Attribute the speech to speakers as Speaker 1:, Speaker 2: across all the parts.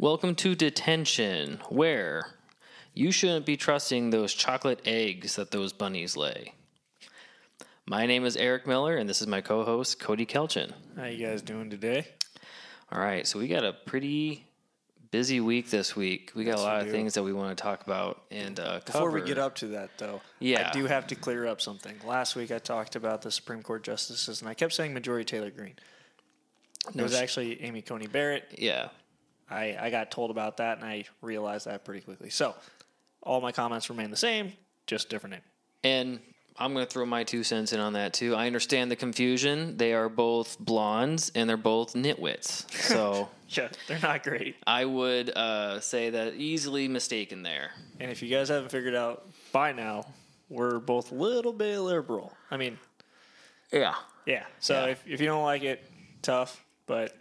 Speaker 1: Welcome to detention, where you shouldn't be trusting those chocolate eggs that those bunnies lay. My name is Eric Miller, and this is my co-host Cody Kelchin.
Speaker 2: How you guys doing today?
Speaker 1: All right, so we got a pretty busy week this week. We got
Speaker 2: Yes,
Speaker 1: a lot of
Speaker 2: do.
Speaker 1: things that we want to talk about and uh,
Speaker 2: Before we get up to that, though,
Speaker 1: Yeah.
Speaker 2: I do have to clear up something. Last week I talked about the Supreme Court justices, and I kept saying Marjorie Taylor Greene. It
Speaker 1: No
Speaker 2: was actually Amy Coney Barrett.
Speaker 1: yeah,
Speaker 2: I, I got told about that, and I realized that pretty quickly. So, all my comments remain the same, just different name.
Speaker 1: and I'm going to throw my two cents in on that too. I understand the confusion. They are both blondes and they're both nitwits. So
Speaker 2: Yeah, they're not great.
Speaker 1: I would uh, say that easily mistaken there.
Speaker 2: And if you guys haven't figured out by now, we're both a little bit liberal. I mean,
Speaker 1: Yeah.
Speaker 2: yeah. So
Speaker 1: Yeah.
Speaker 2: If, if you don't like it, tough, but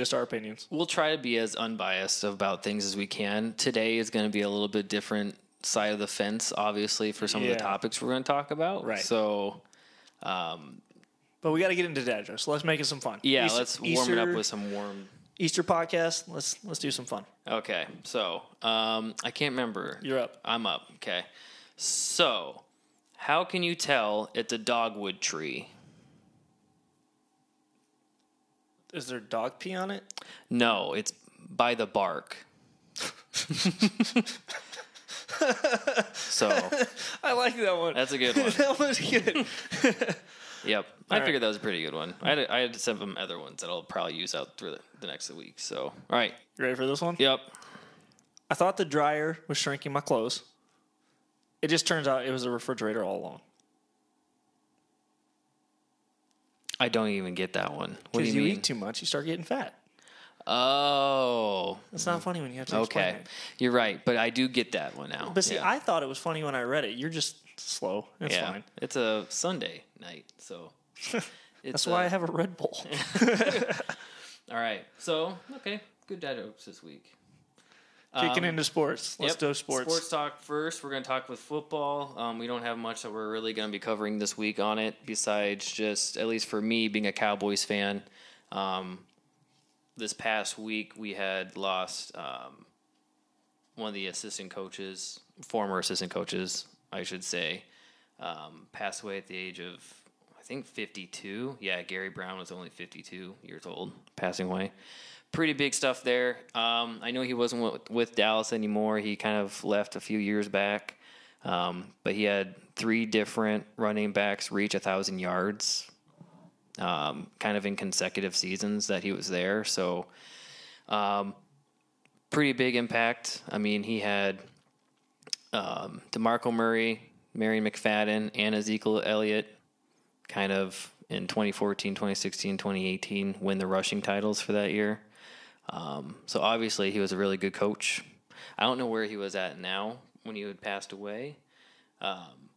Speaker 2: just our opinions.
Speaker 1: We'll try to be as unbiased about things as we can. Today is going to be a little bit different side of the fence, obviously, for some of the topics we're going to talk about.
Speaker 2: Right.
Speaker 1: So,
Speaker 2: But we got to get into dad jokes. So let's make it some fun.
Speaker 1: yeah,
Speaker 2: Easter-
Speaker 1: let's warm it up with some warm.
Speaker 2: Easter podcast. Let's let's do some fun.
Speaker 1: Okay. So, um, I can't remember.
Speaker 2: You're up.
Speaker 1: I'm up. Okay. So, how can you tell it's a dogwood tree?
Speaker 2: Is there dog pee on it?
Speaker 1: No, it's by the bark. so,
Speaker 2: I like that one.
Speaker 1: that's a good one.
Speaker 2: that was good.
Speaker 1: Yep. I
Speaker 2: right.
Speaker 1: figured that was a pretty good one. I had, I had some other ones that I'll probably use out through the, the next week. So, all right.
Speaker 2: You ready for this one?
Speaker 1: Yep.
Speaker 2: I thought the dryer was shrinking my clothes. It just turns out it was a refrigerator all along.
Speaker 1: I don't even get that one. What do
Speaker 2: Because
Speaker 1: you,
Speaker 2: you,
Speaker 1: mean?
Speaker 2: eat too much, you start getting fat.
Speaker 1: oh,
Speaker 2: It's not funny when you have to explain
Speaker 1: okay.
Speaker 2: it.
Speaker 1: You're right, but I do get that one now.
Speaker 2: But see,
Speaker 1: Yeah.
Speaker 2: I thought it was funny when I read it. You're just slow. It's
Speaker 1: yeah,
Speaker 2: fine.
Speaker 1: it's a Sunday night, so it's
Speaker 2: That's why I have a Red Bull.
Speaker 1: All right, so okay, good dad jokes this week.
Speaker 2: Kicking
Speaker 1: Um,
Speaker 2: into sports. Let's
Speaker 1: Yep.
Speaker 2: do sports.
Speaker 1: Sports talk first. We're going to talk with football. Um, we don't have much that we're really going to be covering this week on it, besides just, at least for me, being a Cowboys fan. Um, this past week, we had lost um, one of the assistant coaches, former assistant coaches, I should say, um, passed away at the age of, I think, 52. Yeah, Gary Brown was only 52 years old, passing away pretty big stuff there. Um, I know he wasn't with, with Dallas anymore. He kind of left a few years back, um, but he had three different running backs reach a thousand yards, um, kind of in consecutive seasons that he was there. So, um, pretty big impact. I mean, he had um, Demarco Murray, Marion McFadden, and Ezekiel Elliott kind of in 2014, 2016, 2018 win the rushing titles for that year. Um, so obviously he was a really good coach. I don't know where he was at now when he had passed away, um,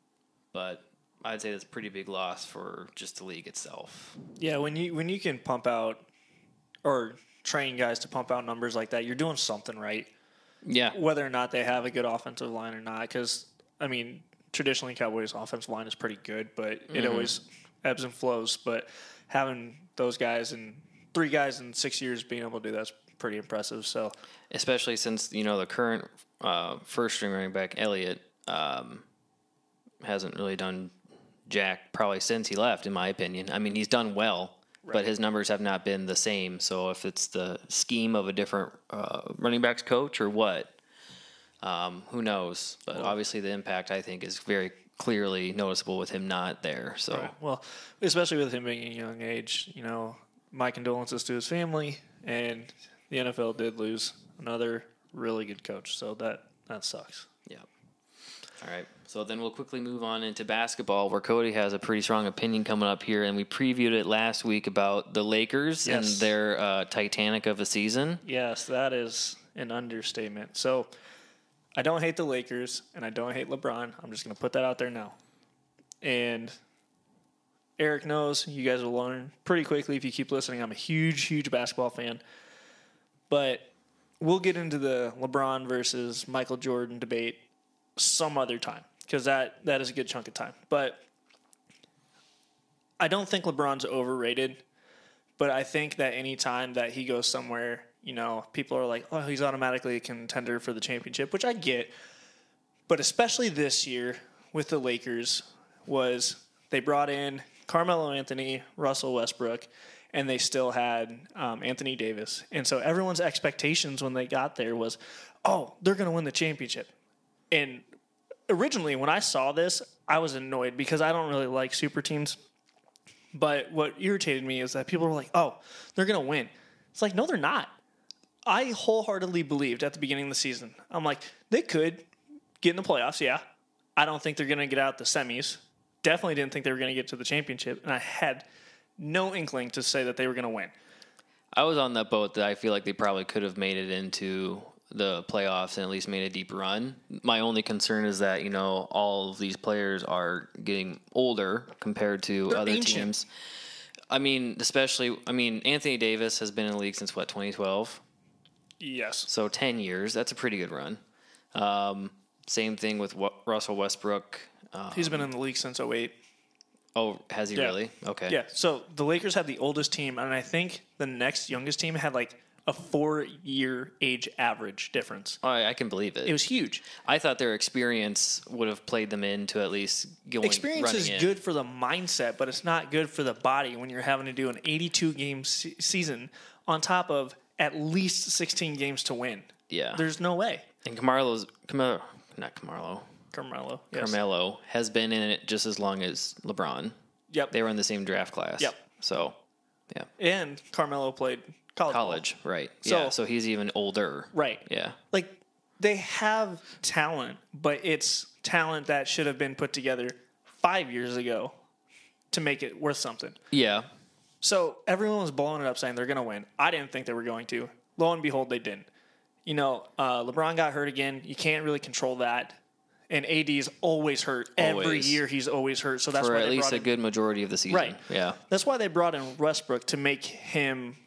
Speaker 1: but I'd say that's a pretty big loss for just the league itself.
Speaker 2: Yeah, when you when you can pump out or train guys to pump out numbers like that, you're doing something right.
Speaker 1: Yeah,
Speaker 2: Whether or not they have a good offensive line or not, because I mean, traditionally Cowboys' offensive line is pretty good, but it always ebbs and flows. But having those guys and three guys in six years being able to do that's pretty impressive. So
Speaker 1: especially since you know the current uh, first string running back Elliott um, hasn't really done jack probably since he left. In my opinion, I mean he's done well, but his numbers have not been the same. So if it's the scheme of a different uh, running backs coach or what, um, who knows? But obviously the impact I think is very clearly noticeable with him not there. So
Speaker 2: Well, especially with him being a young age, you know, my condolences to his family, and the NFL did lose another really good coach, so that that sucks.
Speaker 1: Yeah. All right. So then we'll quickly move on into basketball, where Cody has a pretty strong opinion coming up here, and we previewed it last week about the Lakers and their uh, Titanic of a season.
Speaker 2: Yes, that is an understatement. So, I don't hate the Lakers, and I don't hate LeBron. I'm just going to put that out there now. And Eric knows you guys will learn pretty quickly if you keep listening. I'm a huge, huge basketball fan. But we'll get into the LeBron versus Michael Jordan debate some other time because that, that is a good chunk of time. But I don't think LeBron's overrated, but I think that any time that he goes somewhere you know, people are like, oh, he's automatically a contender for the championship, which I get. But especially this year with the Lakers, was they brought in Carmelo Anthony, Russell Westbrook, and they still had um, Anthony Davis. And so everyone's expectations when they got there was, oh, they're going to win the championship. And originally, when I saw this, I was annoyed because I don't really like super teams. But what irritated me is that people were like, oh, they're going to win. It's like, no, they're not. I wholeheartedly believed at the beginning of the season, I'm like, they could get in the playoffs, yeah. I don't think they're going to get out the semis. Definitely didn't think they were going to get to the championship. And I had no inkling to say that they were going to win.
Speaker 1: I was on that boat that I feel like they probably could have made it into the playoffs and at least made a deep run. My only concern is that, you know, all of these players are getting older compared to
Speaker 2: They're
Speaker 1: other
Speaker 2: ancient.
Speaker 1: teams. I mean, especially, I mean, Anthony Davis has been in the league since what, 2012?
Speaker 2: Yes.
Speaker 1: So 10 years. That's a pretty good run. Um, same thing with Russell Westbrook. Uh,
Speaker 2: He's been in the league since 08.
Speaker 1: Oh, has he
Speaker 2: Yeah.
Speaker 1: really? Okay.
Speaker 2: Yeah. So the Lakers had the oldest team, and I think the next youngest team had like a four year age average difference.
Speaker 1: I, I can believe it.
Speaker 2: It was huge.
Speaker 1: I thought their experience would have played them into at least going
Speaker 2: Experience
Speaker 1: running
Speaker 2: is
Speaker 1: in.
Speaker 2: good for the mindset, but it's not good for the body when you're having to do an 82 game se- season on top of at least 16 games to win.
Speaker 1: Yeah.
Speaker 2: There's no way.
Speaker 1: And Camarlo's Camaro, not Camarlo.
Speaker 2: Carmelo. Yes.
Speaker 1: Carmelo has been in it just as long as LeBron.
Speaker 2: Yep.
Speaker 1: They were in the same draft class.
Speaker 2: Yep.
Speaker 1: So, yeah,
Speaker 2: and Carmelo played college. ball.
Speaker 1: right?
Speaker 2: So-
Speaker 1: yeah. So he's even older.
Speaker 2: Right.
Speaker 1: Yeah.
Speaker 2: Like they have talent, but it's talent that should have been put together five years ago to make it worth something.
Speaker 1: Yeah.
Speaker 2: So everyone was blowing it up saying they're going to win. I didn't think they were going to. Lo and behold, they didn't. You know, uh, LeBron got hurt again. You can't really control that. And AD is always hurt. Every
Speaker 1: Always.
Speaker 2: year he's always hurt. So that's
Speaker 1: For
Speaker 2: why
Speaker 1: at
Speaker 2: they
Speaker 1: least
Speaker 2: brought
Speaker 1: a
Speaker 2: in,
Speaker 1: good majority of the season.
Speaker 2: Right.
Speaker 1: Yeah.
Speaker 2: That's why they brought in Westbrook to make him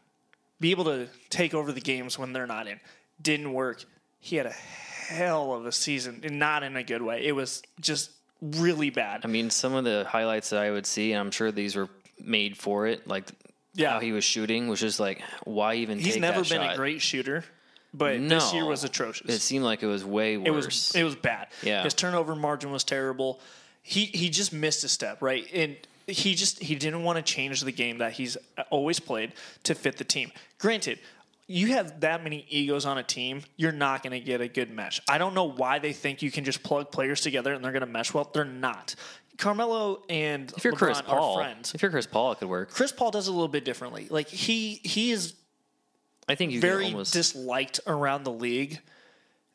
Speaker 2: be able to take over the games when they're not in. Didn't work. He had a hell of a season, and not in a good way. It was just really bad.
Speaker 1: I mean, some of the highlights that I would see, and I'm sure these were made for it, like
Speaker 2: Yeah.
Speaker 1: how he was shooting was just like, why even
Speaker 2: He's
Speaker 1: take
Speaker 2: never
Speaker 1: that
Speaker 2: been
Speaker 1: shot?
Speaker 2: a great shooter, but this year was atrocious.
Speaker 1: It seemed like it was way worse.
Speaker 2: It was it was bad.
Speaker 1: Yeah.
Speaker 2: His turnover margin was terrible. He he just missed a step, right? And he just he didn't want to change the game that he's uh, always played to fit the team. Granted, you have that many egos on a team, you're not going to get a good mesh. I don't know why they think you can just plug players together and they're going to mesh well. They're not. Carmelo and
Speaker 1: if you're
Speaker 2: LeBron
Speaker 1: Chris
Speaker 2: are
Speaker 1: Paul,
Speaker 2: friends.
Speaker 1: if you're Chris Paul, it could work.
Speaker 2: Chris Paul does it a little bit differently. Like he he is
Speaker 1: I think can
Speaker 2: very
Speaker 1: almost.
Speaker 2: disliked around the league.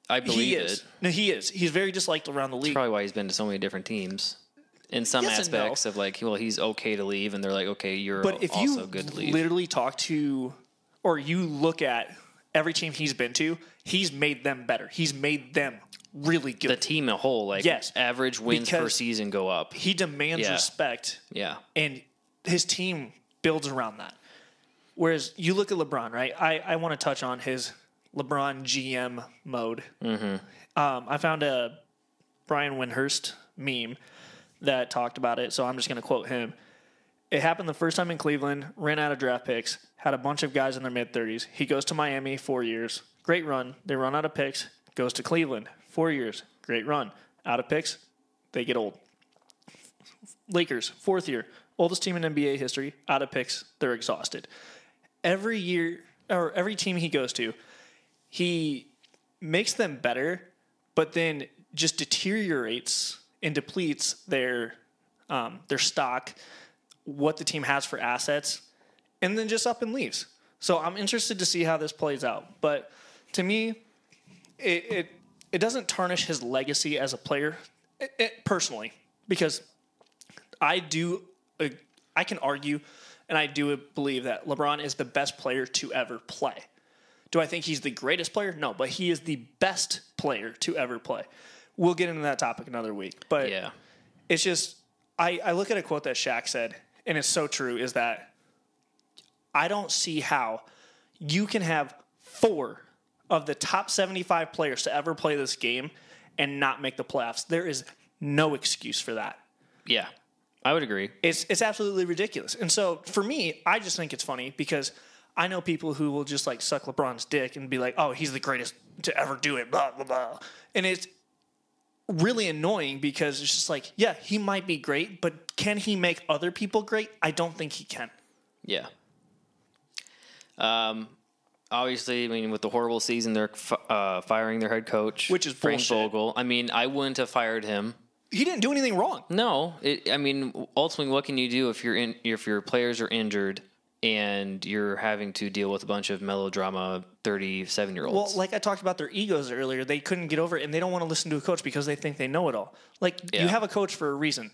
Speaker 1: I believe
Speaker 2: He
Speaker 1: it.
Speaker 2: is. No, he is. He's very disliked around the league.
Speaker 1: Probably why he's been to so many different teams. In some
Speaker 2: Yes and no.
Speaker 1: aspects of like, well, he's okay to leave, and they're like, okay, you're
Speaker 2: But if
Speaker 1: also
Speaker 2: you
Speaker 1: good to leave.
Speaker 2: literally talk to, or you look at every team he's been to, he's made them better. He's made them really good.
Speaker 1: the team a whole, like,
Speaker 2: Yes.
Speaker 1: average wins per season go up.
Speaker 2: he demands
Speaker 1: Yeah.
Speaker 2: respect,
Speaker 1: Yeah,
Speaker 2: and his team builds around that. Whereas you look at LeBron, right? I, I want to touch on his LeBron GM mode. Mm-hmm. Um, I found a Brian Windhorst meme that talked about it, so I'm just going to quote him. It happened the first time in Cleveland, ran out of draft picks, had a bunch of guys in their mid 30s. He goes to Miami, four years, great run. They run out of picks, goes to Cleveland, four years, great run. Out of picks, they get old. Lakers, fourth year, oldest team in NBA history, out of picks, they're exhausted. Every year, or every team he goes to, he makes them better, but then just deteriorates and depletes their um, their stock, what the team has for assets, and then just up and leaves. So I'm interested to see how this plays out. But to me, it it, it doesn't tarnish his legacy as a player, it, it- personally, because I do uh, I can argue, and I do believe that LeBron is the best player to ever play. Do I think he's the greatest player? No, but he is the best player to ever play. We'll get into that topic another week. But
Speaker 1: yeah.
Speaker 2: it's just I, I look at a quote that Shaq said, and it's so true, is that I don't see how you can have four of the top 75 players to ever play this game and not make the playoffs. There is no excuse for that.
Speaker 1: Yeah, I would agree.
Speaker 2: It's it's absolutely ridiculous. And so for me, I just think it's funny because I know people who will just like suck LeBron's dick and be like, "Oh, he's the greatest to ever do it." Blah blah blah, and it's really annoying because it's just like, yeah, he might be great, but can he make other people great? I don't think he can.
Speaker 1: Yeah. Um, obviously, I mean, with the horrible season, they're f- uh, firing their head coach,
Speaker 2: Which is
Speaker 1: Frank
Speaker 2: bullshit.
Speaker 1: Vogel. I mean, I wouldn't have fired him.
Speaker 2: He didn't do anything wrong.
Speaker 1: No, it, I mean, ultimately, what can you do if you're in, if your players are injured and you're having to deal with a bunch of melodrama, thirty-seven year olds?
Speaker 2: Well, like I talked about their egos earlier, they couldn't get over it and they don't want to listen to a coach because they think they know it all. Like
Speaker 1: Yeah.
Speaker 2: you have a coach for a reason.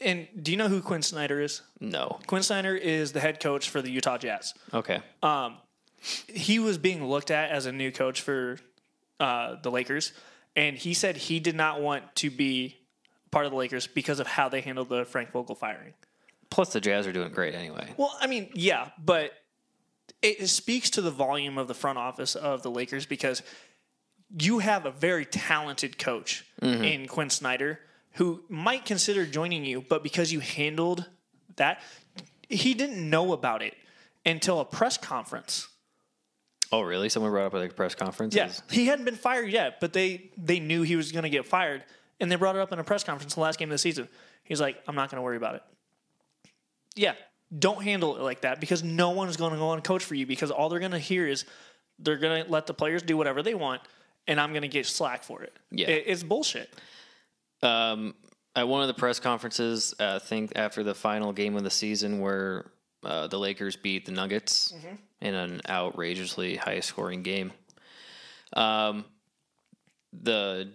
Speaker 2: And do you know who Quin Snyder is?
Speaker 1: no.
Speaker 2: Quin Snyder is the head coach for the Utah Jazz.
Speaker 1: Okay.
Speaker 2: Um, He was being looked at as a new coach for uh, the Lakers, and he said he did not want to be part of the Lakers because of how they handled the Frank Vogel firing.
Speaker 1: Plus, the Jazz are doing great anyway.
Speaker 2: Well, I mean, yeah, but it, speaks to the volume of the front office of the Lakers because you have a very talented coach mm-hmm. in Quin Snyder who might consider joining you, but because you handled that, he didn't know about it until a press conference.
Speaker 1: Oh, really? Someone brought up at a press conference.
Speaker 2: Yeah, he hadn't been fired yet, but they they knew he was going to get fired, and they brought it up in a press conference the last game of the season. He's like, "I'm not going to worry about it." Yeah, don't handle it like that because no one is going to go on coach for you because all they're going to hear is they're going to let the players do whatever they want, and I'm going to get slack for it.
Speaker 1: Yeah.
Speaker 2: It- it's bullshit.
Speaker 1: um, at one of the press conferences, uh, I think after the final game of the season, where uh, the Lakers beat the Nuggets in an outrageously high scoring game. Um, the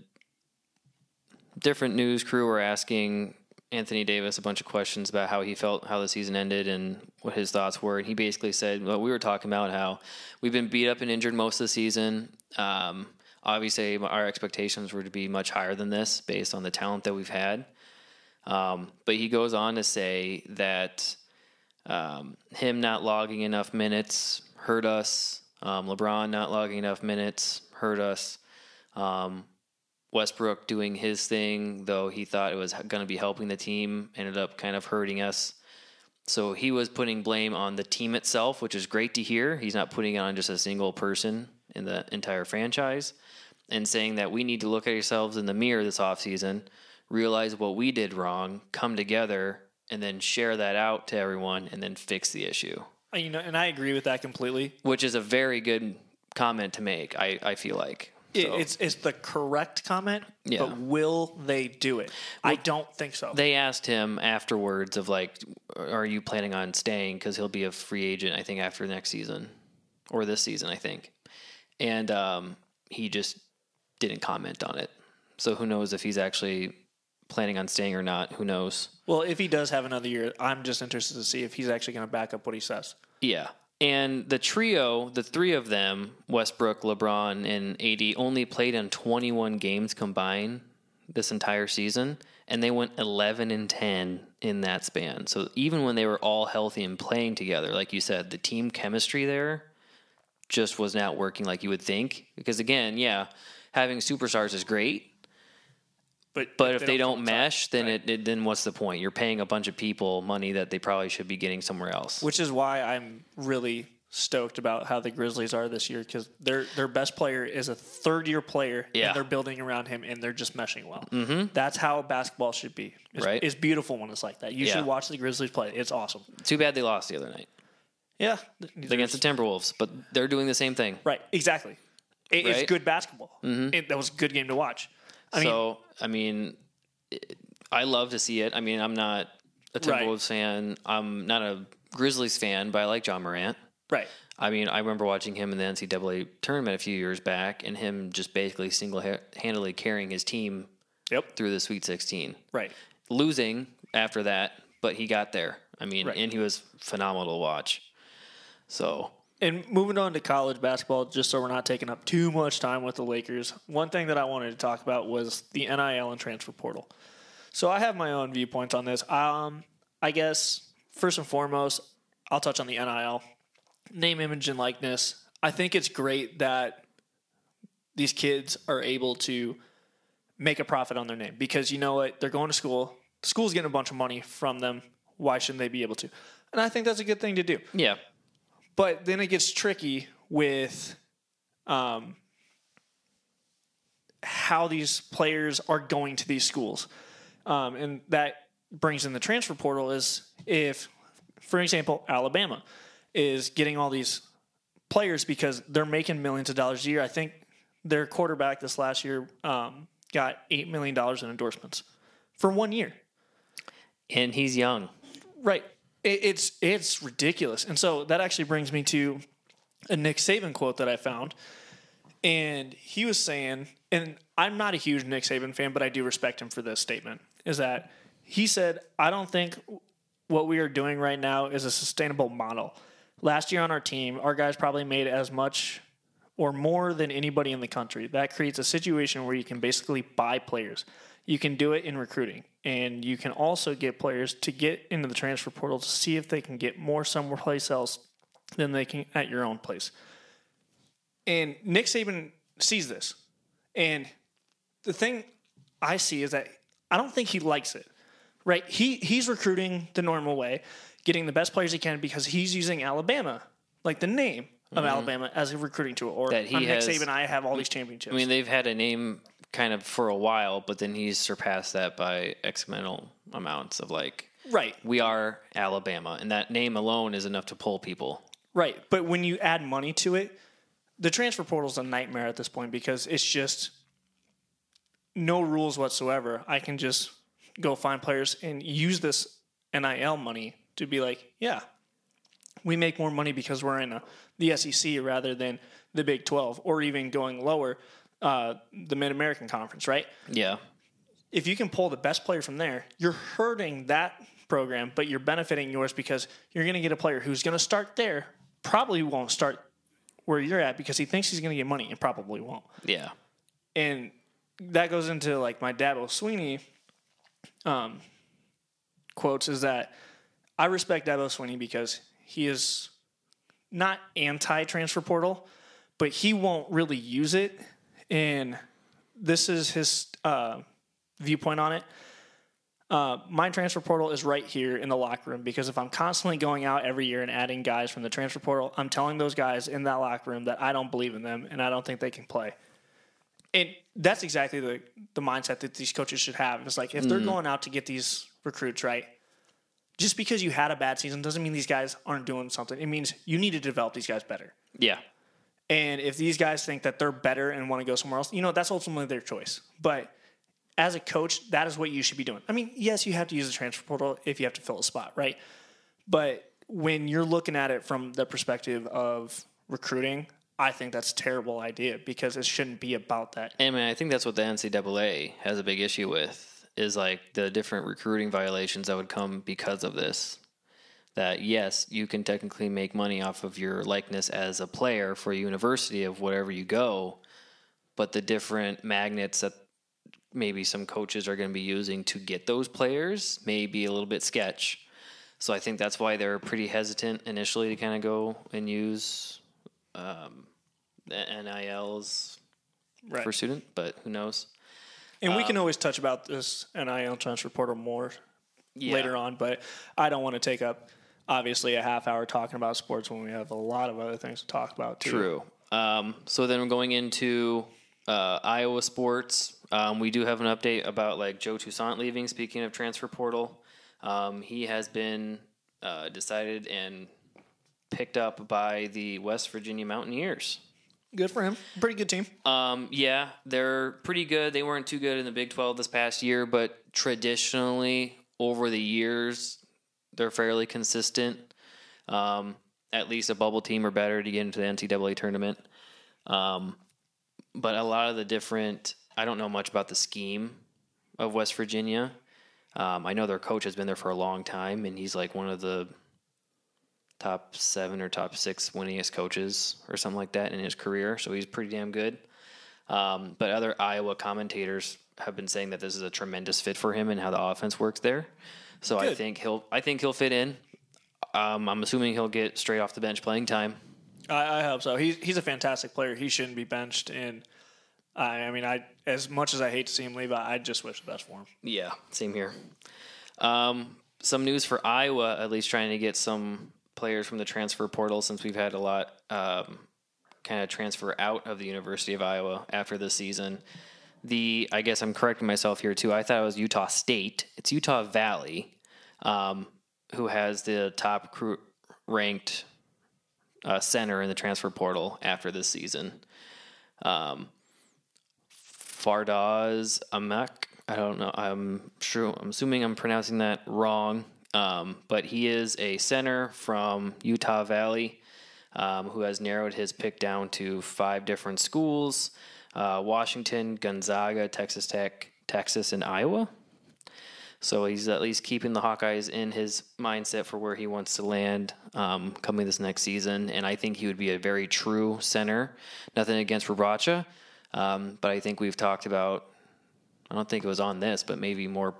Speaker 1: different news crew were asking Anthony Davis a bunch of questions about how he felt, how the season ended, and what his thoughts were. And he basically said, "Well, we were talking about how we've been beat up and injured most of the season. Um, obviously, our expectations were to be much higher than this based on the talent that we've had." Um, but he goes on to say that um, him not logging enough minutes hurt us. Um, LeBron not logging enough minutes hurt us. Westbrook doing his thing, though he thought it was going to be helping the team, ended up kind of hurting us. So he was putting blame on the team itself, which is great to hear. He's not putting it on just a single person in the entire franchise and saying that we need to look at ourselves in the mirror this offseason, realize what we did wrong, come together, and then share that out to everyone and then fix the issue,
Speaker 2: Uh, You know, and I agree with that completely.
Speaker 1: which is a very good comment to make, I, I feel like. So-
Speaker 2: It's it's the correct comment,
Speaker 1: Yeah.
Speaker 2: but will they do it? I don't think so.
Speaker 1: they asked him afterwards of like are you planning on staying because he'll be a free agent i think after next season or this season i think and um, he just didn't comment on it so who knows if he's actually planning on staying or not who knows
Speaker 2: well, if he does have another year, I'm just interested to see if he's actually going to back up what he says.
Speaker 1: yeah and the trio the three of them westbrook lebron and ad only played in 21 games combined this entire season and they went 11 and 10 in that span. So even when they were all healthy and playing together like you said the team chemistry there just was not working like you would think. Because again yeah having superstars is great
Speaker 2: But
Speaker 1: but if they don't
Speaker 2: coincide,
Speaker 1: mesh then
Speaker 2: right.
Speaker 1: it, it then what's the point you're paying a bunch of people money that they probably should be getting somewhere else
Speaker 2: which is why I'm really stoked about how the Grizzlies are this year because their their best player is a third year player
Speaker 1: Yeah.
Speaker 2: and they're building around him and they're just meshing well. Mm-hmm. That's how basketball should be. It's,
Speaker 1: Right.
Speaker 2: it's beautiful when it's like that. You
Speaker 1: Yeah.
Speaker 2: should watch the Grizzlies play. It's awesome.
Speaker 1: too bad they lost the other night
Speaker 2: Yeah,
Speaker 1: against the Timberwolves, but they're doing the same thing.
Speaker 2: right, exactly. It,
Speaker 1: Right?
Speaker 2: It's good basketball. It, that was a good game to watch. I mean,
Speaker 1: so I mean, it, I love to see it. I mean, I'm not a
Speaker 2: Right.
Speaker 1: Timberwolves fan. I'm not a Grizzlies fan, but I like Ja Morant.
Speaker 2: right.
Speaker 1: I mean, I remember watching him in the NCAA tournament a few years back, and him just basically single handedly carrying his team
Speaker 2: Yep.
Speaker 1: through the Sweet 16,
Speaker 2: Right.
Speaker 1: losing after that, but he got there. I mean,
Speaker 2: Right.
Speaker 1: and he was phenomenal to watch. So
Speaker 2: And moving on to college basketball, just so we're not taking up too much time with the Lakers, one thing that I wanted to talk about was the NIL and transfer portal. So I have my own viewpoints on this. Um, I guess first and foremost, I'll touch on the NIL name, image, and likeness. I think it's great that these kids are able to make a profit on their name because you know what? They're going to school. The school's getting a bunch of money from them. Why shouldn't they be able to? And I think that's a good thing to do.
Speaker 1: yeah,
Speaker 2: But then it gets tricky with um, how these players are going to these schools. Um, and that brings in the transfer portal is if, for example, Alabama is getting all these players because they're making millions of dollars a year. I think their quarterback this last year um, got $8 million in endorsements for one year.
Speaker 1: And he's young.
Speaker 2: Right. It, it's it's ridiculous. And so that actually brings me to a Nick Saban quote that I found. And he was saying, and I'm not a huge Nick Saban fan, but I do respect him for this statement, is that he said, I don't think what we are doing right now is a sustainable model. Last year on our team, our guys probably made as much or more than anybody in the country. That creates a situation where you can basically buy players. You can do it in recruiting, and you can also get players to get into the transfer portal to see if they can get more somewhere else than they can at your own place. And Nick Saban sees this, and the thing I see is that I don't think he likes it. Right? He he's recruiting the normal way, getting the best players he can because he's using Alabama, like the name of mm-hmm. Alabama, as a recruiting tool. Or
Speaker 1: That he
Speaker 2: Nick
Speaker 1: has-
Speaker 2: Saban, I have all these championships.
Speaker 1: I mean, they've had a name kind of for a while, but then he's surpassed that by exponential amounts of like,
Speaker 2: right,
Speaker 1: we are Alabama, and that name alone is enough to pull people.
Speaker 2: right. But when you add money to it, the transfer portal is a nightmare at this point because it's just no rules whatsoever. I can just go find players and use this NIL money to be like, yeah, we make more money because we're in a, the SEC rather than the Big 12 or even going lower, uh, the Mid American Conference, right?
Speaker 1: Yeah.
Speaker 2: if you can pull the best player from there, you're hurting that program, but you're benefiting yours because you're going to get a player who's going to start there, probably won't start where you're at because he thinks he's going to get money and probably won't.
Speaker 1: Yeah.
Speaker 2: And that goes into like my Dabo Swinney um, quotes is that I respect Dabo Swinney because he is not anti transfer portal, but he won't really use it. And this is his uh, viewpoint on it. Uh, my transfer portal is right here in the locker room because if I'm constantly going out every year and adding guys from the transfer portal, I'm telling those guys in that locker room that I don't believe in them and I don't think they can play. And that's exactly the, the mindset that these coaches should have. It's like if they're going out to get these recruits right, just because you had a bad season doesn't mean these guys aren't doing something. It means you need to develop these guys better.
Speaker 1: Yeah.
Speaker 2: And if these guys think that they're better and want to go somewhere else, you know, that's ultimately their choice. But as a coach, that is what you should be doing. I mean, yes, you have to use the transfer portal if you have to fill a spot, right? But when you're looking at it from the perspective of recruiting, I think that's a terrible idea because it shouldn't be about that.
Speaker 1: And I mean, I think that's what the NCAA has a big issue with is like the different recruiting violations that would come because of this. That yes, you can technically make money off of your likeness as a player for a university of whatever you go, but the different magnets that maybe some coaches are going to be using to get those players may be a little bit sketch. So I think that's why they're pretty hesitant initially to kind of go and use um, NILs
Speaker 2: Right.
Speaker 1: for student, but who knows?
Speaker 2: And we can always touch about this NIL transfer portal more
Speaker 1: Yeah.
Speaker 2: later on, but I don't want to take up obviously a half hour talking about sports when we have a lot of other things to talk about too.
Speaker 1: True. Um, so then we're going into uh, Iowa sports. Um, we do have an update about like Joe Toussaint leaving. Speaking of transfer portal, um, he has been uh, decided and picked up by the West Virginia Mountaineers.
Speaker 2: Good for him. Pretty good team.
Speaker 1: Um, yeah, they're pretty good. They weren't too good in the Big 12 this past year, but traditionally over the years, they're fairly consistent. Um, at least a bubble team or better to get into the NCAA tournament. Um, but a lot of the different, I don't know much about the scheme of West Virginia. Um, I know their coach has been there for a long time, and he's like one of the top seven or top six winningest coaches or something like that in his career. So he's pretty damn good. Um, but other Iowa commentators have been saying that this is a tremendous fit for him and how the offense works there. So I think he'll I think he'll fit in. Um, I'm assuming he'll get straight off the bench playing time.
Speaker 2: I, I hope so. He's he's a fantastic player. He shouldn't be benched. And I, I mean, I as much as I hate to see him leave, I, I just wish the best for him.
Speaker 1: Yeah, same here. Um, some news for Iowa, at least trying to get some players from the transfer portal since we've had a lot um, kind of transfer out of the University of Iowa after this season. The I guess I'm correcting myself here too. I thought it was Utah State. It's Utah Valley, um, who has the top cru- ranked uh, center in the transfer portal after this season. Um, Fardaws Aimaq. I don't know. I'm sure. I'm assuming I'm pronouncing that wrong. Um, but he is a center from Utah Valley um, who has narrowed his pick down to five different schools uh, Washington, Gonzaga, Texas Tech, Texas, and Iowa. So he's at least keeping the Hawkeyes in his mindset for where he wants to land um, coming this next season. And I think he would be a very true center. Nothing against Rebraca, um, but I think we've talked about, I don't think it was on this, but maybe more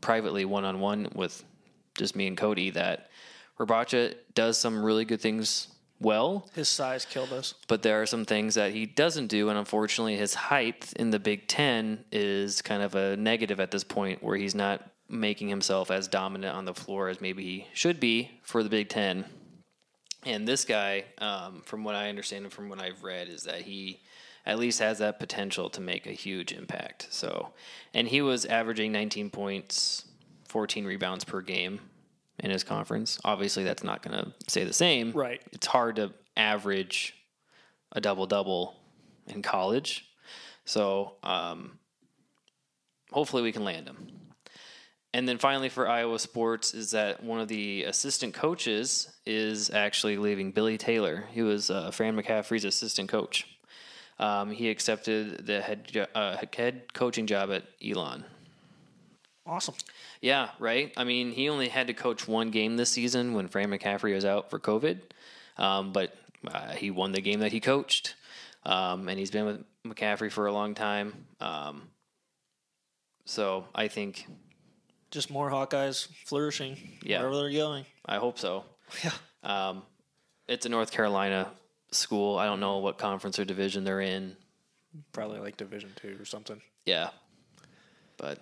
Speaker 1: privately one on one with just me and Cody that Rebraca does some really good things well.
Speaker 2: His size killed us.
Speaker 1: But there are some things that he doesn't do, and unfortunately, his height in the Big Ten is kind of a negative at this point, where he's not making himself as dominant on the floor as maybe he should be for the Big Ten. And this guy, um, from what I understand and from what I've read, is that he at least has that potential to make a huge impact. So, and he was averaging 19 points, 14 rebounds per game in his conference. Obviously, that's not going to say the same.
Speaker 2: Right.
Speaker 1: It's hard to average a double double in college. So, um, hopefully, we can land him. And then finally, for Iowa sports, is that one of the assistant coaches is actually leaving. Billy Taylor. He was uh, Fran McCaffery's assistant coach. Um, he accepted the head uh, head coaching job at Elon.
Speaker 2: Awesome.
Speaker 1: Yeah, right. I mean, he only had to coach one game this season when Fran McCaffery was out for COVID, um, but uh, he won the game that he coached, um, and he's been with McCaffrey for a long time. Um, so I think,
Speaker 2: Just more Hawkeyes flourishing
Speaker 1: Yeah.
Speaker 2: wherever they're going.
Speaker 1: I hope so.
Speaker 2: Yeah.
Speaker 1: Um, it's a North Carolina school. I don't know what conference or division they're in.
Speaker 2: Probably like Division Two or something.
Speaker 1: Yeah, but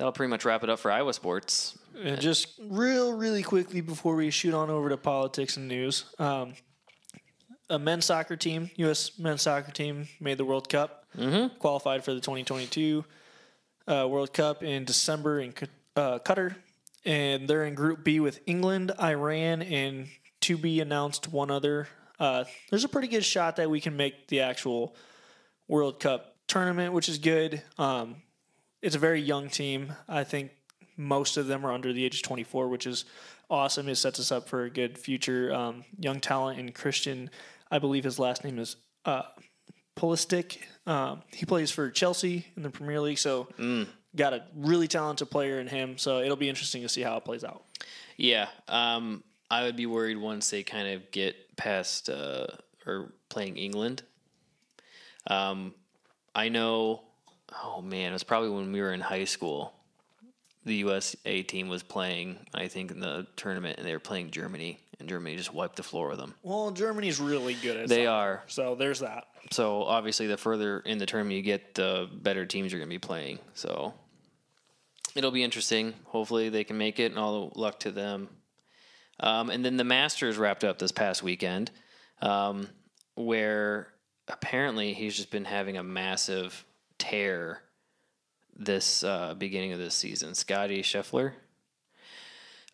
Speaker 1: that'll pretty much wrap it up for Iowa sports.
Speaker 2: And just real, really quickly before we shoot on over to politics and news, um, a men's soccer team, U.S. men's soccer team, made the World Cup, mm-hmm. qualified for the 2022 uh, World Cup in December in uh, Qatar, and they're in Group B with England, Iran, and to be announced one other. Uh, there's a pretty good shot that we can make the actual World Cup tournament, which is good. Um, it's a very young team. I think most of them are under the age of 24, which is awesome. It sets us up for a good future. Um, young talent in Christian, I believe his last name is uh, Pulisic. Um, he plays for Chelsea in the Premier League, so got a really talented player in him. So it'll be interesting to see how it plays out.
Speaker 1: Yeah, um, I would be worried once they kind of get past uh, or playing England. Um, I know. Oh man, it was probably when we were in high school. The USA team was playing, I think, in the tournament, and they were playing Germany, and Germany just wiped the floor with them.
Speaker 2: Well, Germany's really good at
Speaker 1: They
Speaker 2: soccer,
Speaker 1: are.
Speaker 2: So there's that.
Speaker 1: So obviously, the further in the tournament you get, the better teams you're going to be playing. So it'll be interesting. Hopefully, they can make it, and all the luck to them. Um, and then the Masters wrapped up this past weekend, um, where apparently he's just been having a massive tear this uh, beginning of this season. Scotty Scheffler.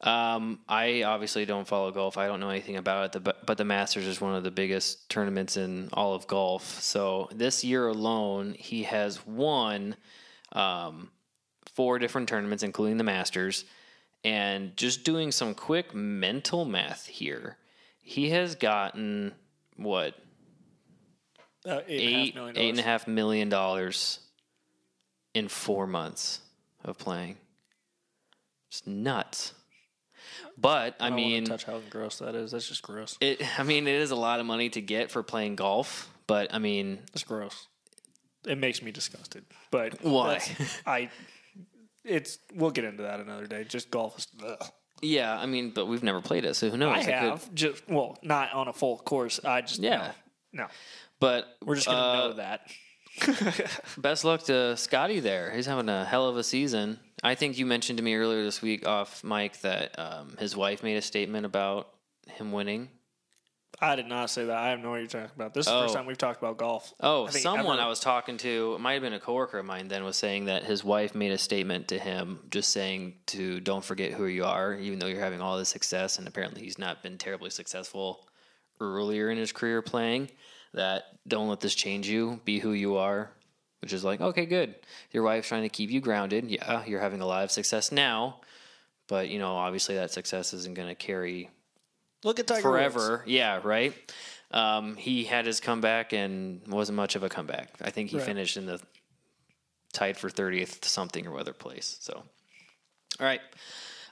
Speaker 1: Um, I obviously don't follow golf. I don't know anything about it, but but the Masters is one of the biggest tournaments in all of golf. So this year alone, he has won um, four different tournaments, including the Masters. And just doing some quick mental math here, he has gotten what
Speaker 2: Uh,
Speaker 1: eight
Speaker 2: $8.5 million.
Speaker 1: eight and a half million dollars in four months of playing. It's nuts. But I,
Speaker 2: I
Speaker 1: mean,
Speaker 2: touch how gross that is. That's just gross.
Speaker 1: it. I mean, it is a lot of money to get for playing golf. But I mean,
Speaker 2: That's gross. It makes me disgusted. But
Speaker 1: Why?
Speaker 2: I. It's. We'll get into that another day. Just golf is. Ugh.
Speaker 1: yeah, I mean, but we've never played it, so who knows?
Speaker 2: I
Speaker 1: could-
Speaker 2: have just well, not on a full course. I just
Speaker 1: Yeah.
Speaker 2: No, no.
Speaker 1: But
Speaker 2: we're just gonna
Speaker 1: uh,
Speaker 2: know that.
Speaker 1: Best luck to Scotty there. He's having a hell of a season. I think you mentioned to me earlier this week off Mike that um, his wife made a statement about him winning.
Speaker 2: I did not say that. I have no idea what you're talking about. This is the
Speaker 1: Oh.
Speaker 2: first time we've talked about golf.
Speaker 1: Oh,
Speaker 2: I
Speaker 1: someone
Speaker 2: ever.
Speaker 1: I was talking to, it might have been a coworker of mine then, was saying that his wife made a statement to him just saying to don't forget who you are, even though you're having all this success. And apparently he's not been terribly successful earlier in his career playing. That don't let this change you, be who you are. Which is like, okay, good. Your wife's trying to keep you grounded. Yeah, you're having a lot of success now. But, you know, obviously that success isn't going to carry
Speaker 2: Look at Tiger
Speaker 1: forever. Yeah, right. Um, he had his comeback and wasn't much of a comeback. I think he
Speaker 2: Right.
Speaker 1: finished in the tied for thirtieth something or other place. So, all right.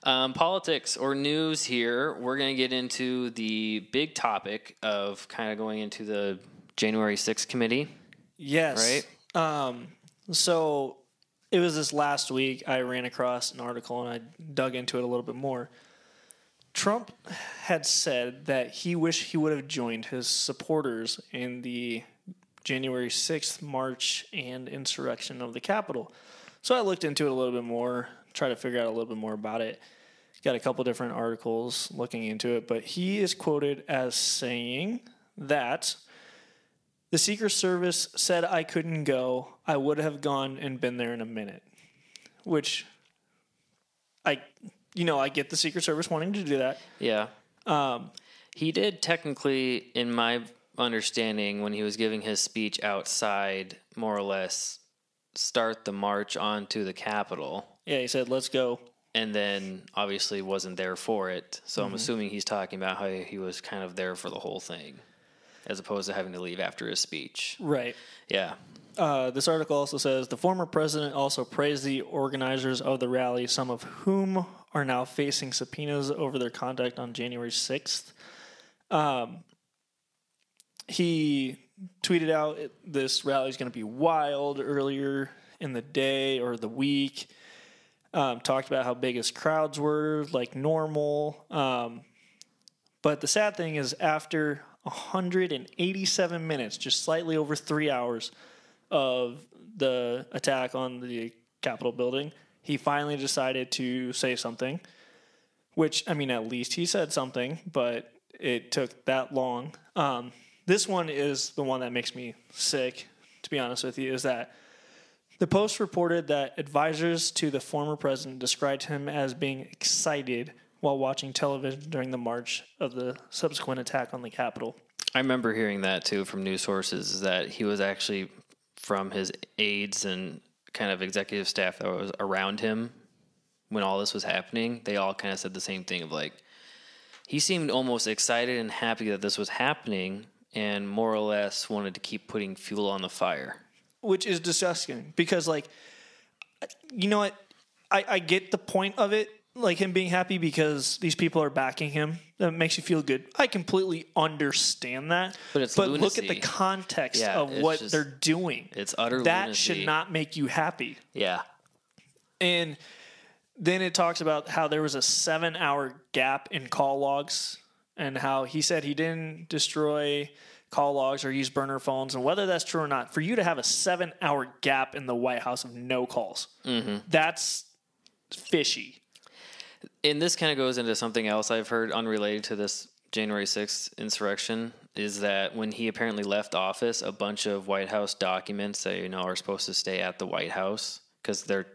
Speaker 1: Um, politics or news here. We're going to get into the big topic of kind of going into the January 6th committee.
Speaker 2: Yes. Um, so it was this last week I ran across an article and I dug into it a little bit more. Trump had said that he wished he would have joined his supporters in the January 6th march and insurrection of the Capitol. So I looked into it a little bit more, tried to figure out a little bit more about it. Got a couple different articles looking into it, but he is quoted as saying that the Secret Service said I couldn't go. I would have gone and been there in a minute. Which I you know, I get the Secret Service wanting to do that.
Speaker 1: Yeah. Um, he did technically, in my understanding, when he was giving his speech outside, more or less start the march onto the Capitol,
Speaker 2: Yeah, he said, "Let's go."
Speaker 1: and then obviously wasn't there for it. So I'm assuming he's talking about how he was kind of there for the whole thing, as opposed to having to leave after his speech.
Speaker 2: Right.
Speaker 1: Yeah.
Speaker 2: Uh, this article also says the former president also praised the organizers of the rally, some of whom are now facing subpoenas over their conduct on January 6th. Um, he tweeted out this rally is going to be wild earlier in the day or the week. Um, talked about how big his crowds were, like normal. Um, but the sad thing is, after 187 minutes, just slightly over three hours, of the attack on the Capitol building, he finally decided to say something. Which, I mean, at least he said something, but it took that long. Um, this one is the one that makes me sick, to be honest with you, is that the Post reported that advisors to the former president described him as being excited while watching television during the march of the subsequent attack on the Capitol.
Speaker 1: I remember hearing that too from news sources that he was actually from his aides and kind of executive staff that was around him when all this was happening. They all kind of said the same thing of like he seemed almost excited and happy that this was happening and more or less wanted to keep putting fuel on the fire.
Speaker 2: Which is disgusting because like you know what? I, I get the point of it like him being happy because these people are backing him. That makes you feel good. I completely understand that.
Speaker 1: But it's
Speaker 2: but look at the context
Speaker 1: Yeah,
Speaker 2: of what
Speaker 1: just-
Speaker 2: they're doing.
Speaker 1: It's utter
Speaker 2: that
Speaker 1: lunacy.
Speaker 2: should not make you happy.
Speaker 1: Yeah.
Speaker 2: and then it talks about how there was a seven hour gap in call logs and how he said he didn't destroy call logs or use burner phones. And whether that's true or not, for you to have a seven hour gap in the White House of no calls, mm-hmm. that's fishy.
Speaker 1: and this kind of goes into something else I've heard unrelated to this January 6th insurrection is that when he apparently left office, a bunch of White House documents that you know are supposed to stay at the White House because they're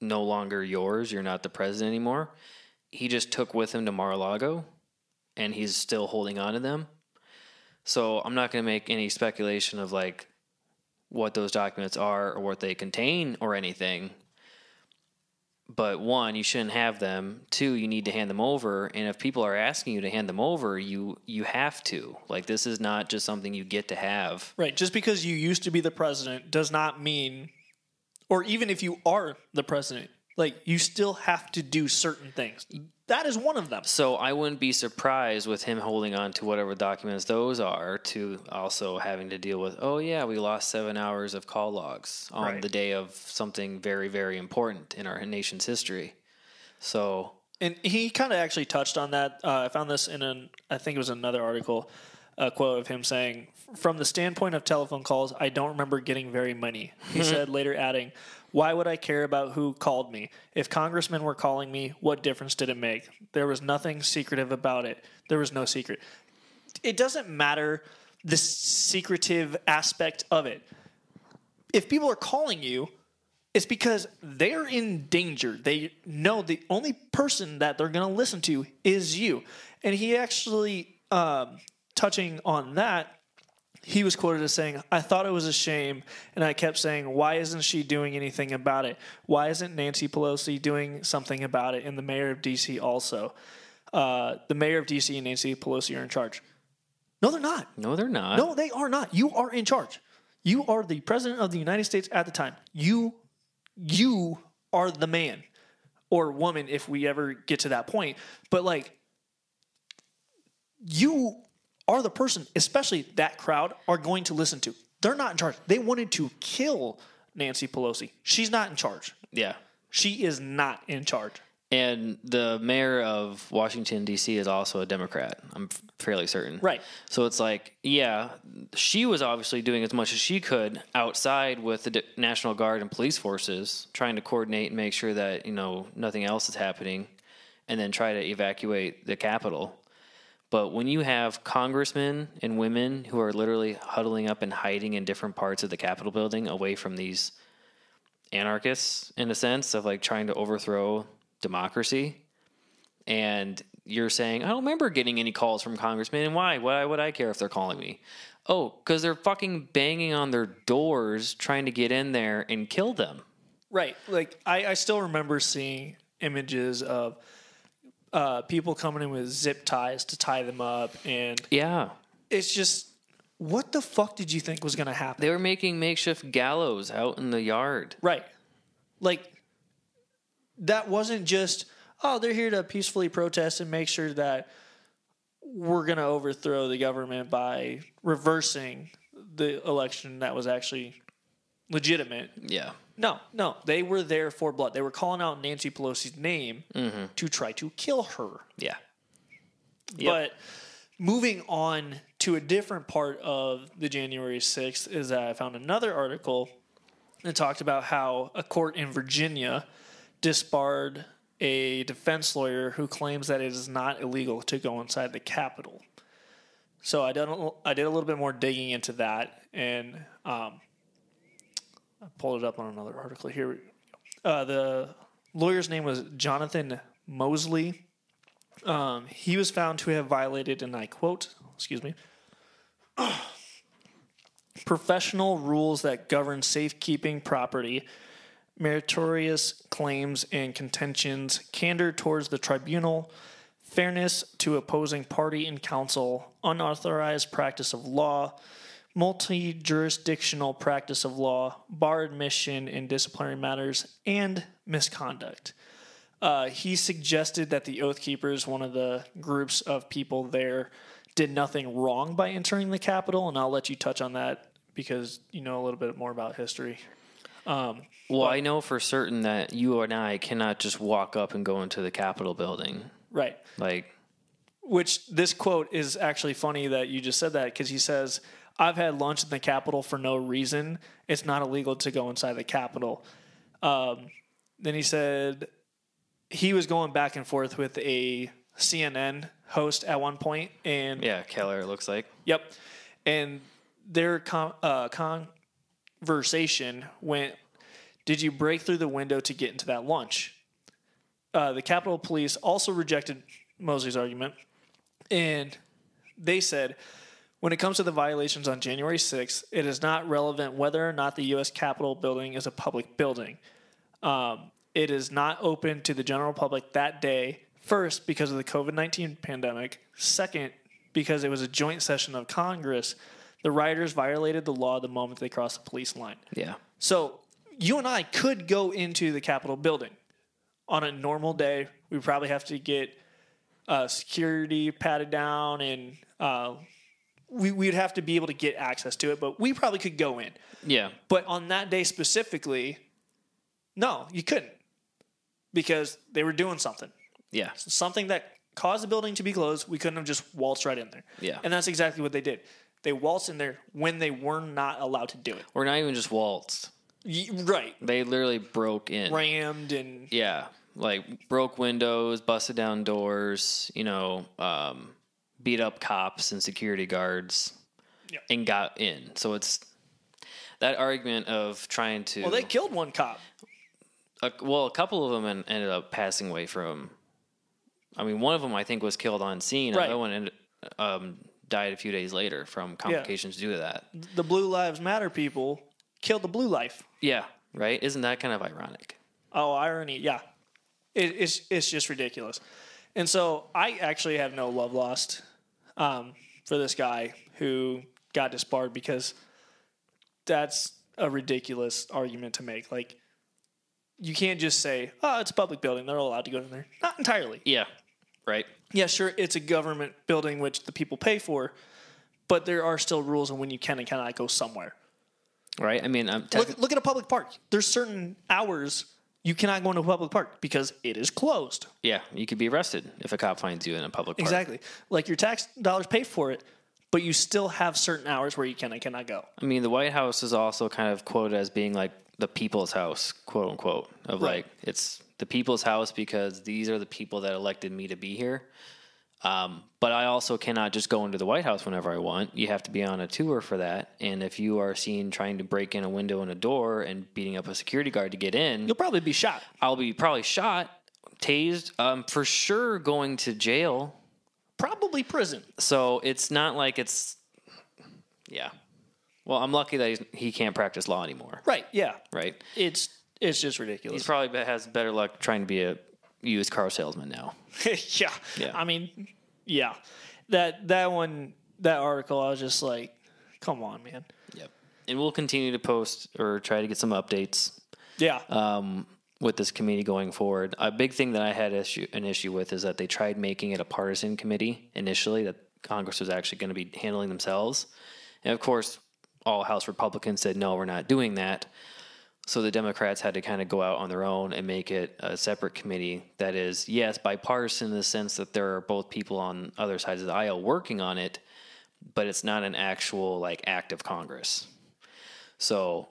Speaker 1: no longer yours, you're not the president anymore. He just took with him to Mar-a-Lago, and he's still holding on to them. So I'm not going to make any speculation of like what those documents are or what they contain or anything. But one you shouldn't have them. Two you need to hand them over. And if people are asking you to hand them over you you have to. Like this is not just something you get to have.
Speaker 2: Right. Just because you used to be the president does not mean, or even if you are the president, like you still have to do certain things. That is one of them.
Speaker 1: so i wouldn't be surprised with him holding on to whatever documents those are to also having to deal with oh yeah we lost seven hours of call logs on
Speaker 2: Right.
Speaker 1: the day of something very very important in our nation's history so
Speaker 2: And he kind of actually touched on that. Uh, I found this in an, I think it was another article a quote of him saying, "From the standpoint of telephone calls, I don't remember getting very many." He said later, adding, "Why would I care about who called me? If congressmen were calling me, what difference did it make? There was nothing secretive about it. There was no secret. It doesn't matter the secretive aspect of it. If people are calling you." It's because they're in danger. They know the only person that they're going to listen to is you. And he actually, um, touching on that, he was quoted as saying, I thought it was a shame. And I kept saying, why isn't she doing anything about it? Why isn't Nancy Pelosi doing something about it? And the mayor of D.C. also. Uh, the mayor of D.C. and Nancy Pelosi are in charge. No, they're not.
Speaker 1: No, they're not.
Speaker 2: No, they are not. You are in charge. You are the president of the United States at the time. You you are the man or woman if we ever get to that point. But like you are the person, especially that crowd, are going to listen to. They're not in charge. They wanted to kill Nancy Pelosi. She's not in charge.
Speaker 1: Yeah.
Speaker 2: She is not in charge.
Speaker 1: And the mayor of Washington D.C. is also a Democrat. I'm fairly certain.
Speaker 2: Right.
Speaker 1: So it's like, yeah, she was obviously doing as much as she could outside with the D- National Guard and police forces, trying to coordinate and make sure that you know nothing else is happening, and then try to evacuate the Capitol. But when you have congressmen and women who are literally huddling up and hiding in different parts of the Capitol building away from these anarchists, in a sense of like trying to overthrow democracy, and you're saying, I don't remember getting any calls from congressmen, and why? Why would I care if they're calling me? Oh, because they're fucking banging on their doors trying to get in there and kill them.
Speaker 2: Right. Like I, I still remember seeing images of uh, people coming in with zip ties to tie them up, and
Speaker 1: Yeah.
Speaker 2: it's just what the fuck did you think was going to happen?
Speaker 1: They were making makeshift gallows out in the yard.
Speaker 2: Right. Like that wasn't just oh they're here to peacefully protest and make sure that we're going to overthrow the government by reversing the election that was actually legitimate.
Speaker 1: Yeah.
Speaker 2: No, no, they were there for blood. They were calling out Nancy Pelosi's name to try to kill her.
Speaker 1: Yeah.
Speaker 2: But moving on to a different part of the January 6th is that I found another article that talked about how a court in Virginia disbarred a defense lawyer who claims that it is not illegal to go inside the Capitol. So I did, a- I did a little bit more digging into that, and um, I pulled it up on another article. Here. Uh, the lawyer's name was Jonathan Moseley. Um, he was found to have violated, and I quote, excuse me, professional rules that govern safekeeping property, meritorious claims and contentions, candor towards the tribunal, fairness to opposing party and counsel, unauthorized practice of law, multi jurisdictional practice of law, bar admission in disciplinary matters, and misconduct. Uh, he suggested that the Oath Keepers, one of the groups of people there, did nothing wrong by entering the Capitol, and I'll let you touch on that because you know a little bit more about history.
Speaker 1: Well, I know for certain that you and I cannot just walk up and go into the Capitol building.
Speaker 2: Right.
Speaker 1: Like,
Speaker 2: Which this quote is actually funny that you just said that because he says, I've had lunch in the Capitol for no reason. It's not illegal to go inside the Capitol. Um, then he said he was going back and forth with a CNN host at one point, and
Speaker 1: yeah, Keller, it looks like.
Speaker 2: Yep. And their con- uh, conversation went Did you break through the window to get into that lunch? Uh, the Capitol Police also rejected Moseley's argument. And they said when it comes to the violations on January 6th, it is not relevant whether or not the U.S. Capitol building is a public building. Um, it is not open to the general public that day. First, because of the COVID 19 pandemic. Second, because it was a joint session of Congress. The rioters violated the law the moment they crossed the police line.
Speaker 1: Yeah.
Speaker 2: So you and I could go into the Capitol building on a normal day. We probably have to get uh, security patted down, and uh, we, we'd have to be able to get access to it. But we probably could go in.
Speaker 1: Yeah.
Speaker 2: But on that day specifically, no, you couldn't because they were doing something,
Speaker 1: Yeah.
Speaker 2: something that caused the building to be closed. We couldn't have just waltzed right in there.
Speaker 1: Yeah.
Speaker 2: And that's exactly what they did. They waltzed in there when they were not allowed to do it.
Speaker 1: Or not even just waltzed.
Speaker 2: Y- Right.
Speaker 1: They literally broke in.
Speaker 2: Rammed and
Speaker 1: Yeah, like broke windows, busted down doors, you know, um, beat up cops and security guards,
Speaker 2: Yeah.
Speaker 1: and got in. So it's that argument of trying to.
Speaker 2: well, they killed one cop.
Speaker 1: a, well, a couple of them ended up passing away from. I mean, one of them I think was killed on scene.
Speaker 2: Right.
Speaker 1: Another one ended, um, died a few days later from complications due to that.
Speaker 2: The Blue Lives Matter people killed the blue life.
Speaker 1: Yeah, right. Isn't that kind of ironic?
Speaker 2: Oh, irony. Yeah. It, it's, it's just ridiculous. And so I actually have no love lost um, for this guy who got disbarred because that's a ridiculous argument to make. Like, you can't just say, oh, it's a public building. They're all allowed to go in there. Not entirely.
Speaker 1: Yeah, right.
Speaker 2: Yeah, sure, it's a government building which the people pay for, but there are still rules on when you can and cannot go somewhere.
Speaker 1: Right. I mean, I'm
Speaker 2: Look, look at a public park. There's certain hours you cannot go into a public park because it is closed.
Speaker 1: yeah, you could be arrested if a cop finds you in a public park.
Speaker 2: Exactly. Like your tax dollars pay for it, but you still have certain hours where you can and cannot go.
Speaker 1: I mean, the White House is also kind of quoted as being like the people's house, quote unquote, of
Speaker 2: Right.
Speaker 1: like it's the people's house because these are the people that elected me to be here. Um, but I also cannot just go into the White House whenever I want. You have to be on a tour for that. And if you are seen trying to break in a window and a door and beating up a security guard to get in,
Speaker 2: You'll probably be shot.
Speaker 1: I'll be probably shot, tased, um, for sure going to jail.
Speaker 2: Probably prison.
Speaker 1: So it's not like it's, yeah. Well, I'm lucky that he's, he can't practice law anymore,
Speaker 2: Right. Yeah.
Speaker 1: right?
Speaker 2: It's it's just ridiculous.
Speaker 1: He's probably has better luck trying to be a used car salesman now.
Speaker 2: yeah.
Speaker 1: Yeah.
Speaker 2: I mean, yeah. That that one that article I was just like, come on, man.
Speaker 1: Yep. And we'll continue to post or try to get some updates
Speaker 2: Yeah.
Speaker 1: um, with this committee going forward. A big thing that I had issue, an issue with is that they tried making it a partisan committee initially, that Congress was actually going to be handling themselves. And of course, all House Republicans said, no, we're not doing that. So the Democrats had to kind of go out on their own and make it a separate committee that is, yes, bipartisan in the sense that there are both people on other sides of the aisle working on it, but it's not an actual like act of Congress. So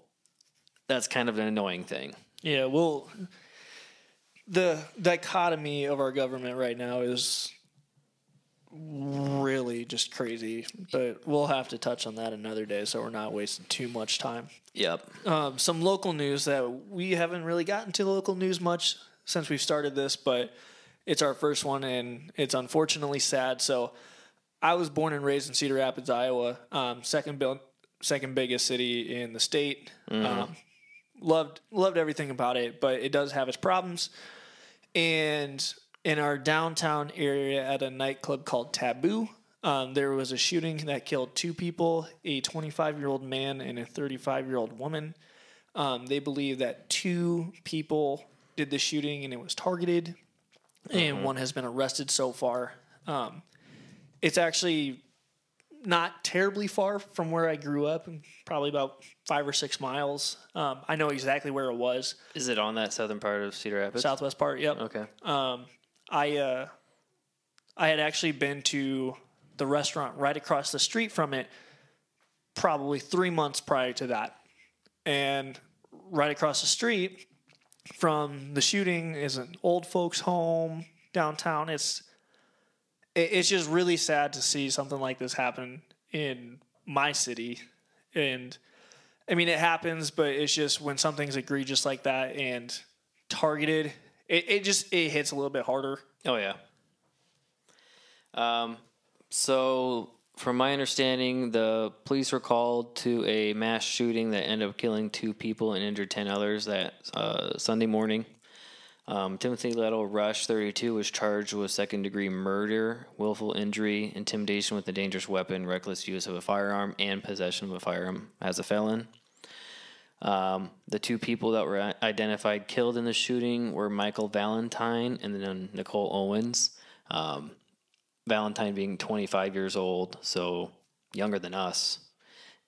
Speaker 1: that's kind of an annoying thing.
Speaker 2: Yeah, well, the dichotomy of our government right now is really just crazy. But we'll have to touch on that another day, so we're not wasting too much time.
Speaker 1: Yep.
Speaker 2: Um, some local news that we haven't really gotten to local news much since we've started this, but it's our first one, and it's unfortunately sad. So, I was born and raised in Cedar Rapids, Iowa, um, second build, second biggest city in the state. Um, loved loved everything about it, but it does have its problems. And in our downtown area at a nightclub called Taboo, um, there was a shooting that killed two people: a 25 year old man and a 35 year old woman. Um, they believe that two people did the shooting and it was targeted, and one has been arrested so far. Um, it's actually not terribly far from where I grew up, probably about five or six miles. Um, I know exactly where it was.
Speaker 1: Is it on that southern part of Cedar Rapids?
Speaker 2: Southwest part. Yep.
Speaker 1: Okay.
Speaker 2: Um, I uh, I had actually been to the restaurant right across the street from it, probably three months prior to that, and right across the street from the shooting is an old folks' home downtown. It's it's just really sad to see something like this happen in my city, and I mean it happens, but it's just when something's egregious like that and targeted it, it just it hits a little bit harder.
Speaker 1: Oh yeah. Um, so from my understanding, the police were called to a mass shooting that ended up killing two people and injured ten others that uh, Sunday morning. Um, Timothy Letto Rush, 32, was charged with second degree murder, willful injury, intimidation with a dangerous weapon, reckless use of a firearm, and possession of a firearm as a felon. Um, the two people that were identified killed in the shooting were Michael Valentine and then Nicole Owens. Um, Valentine being 25 years old, so younger than us,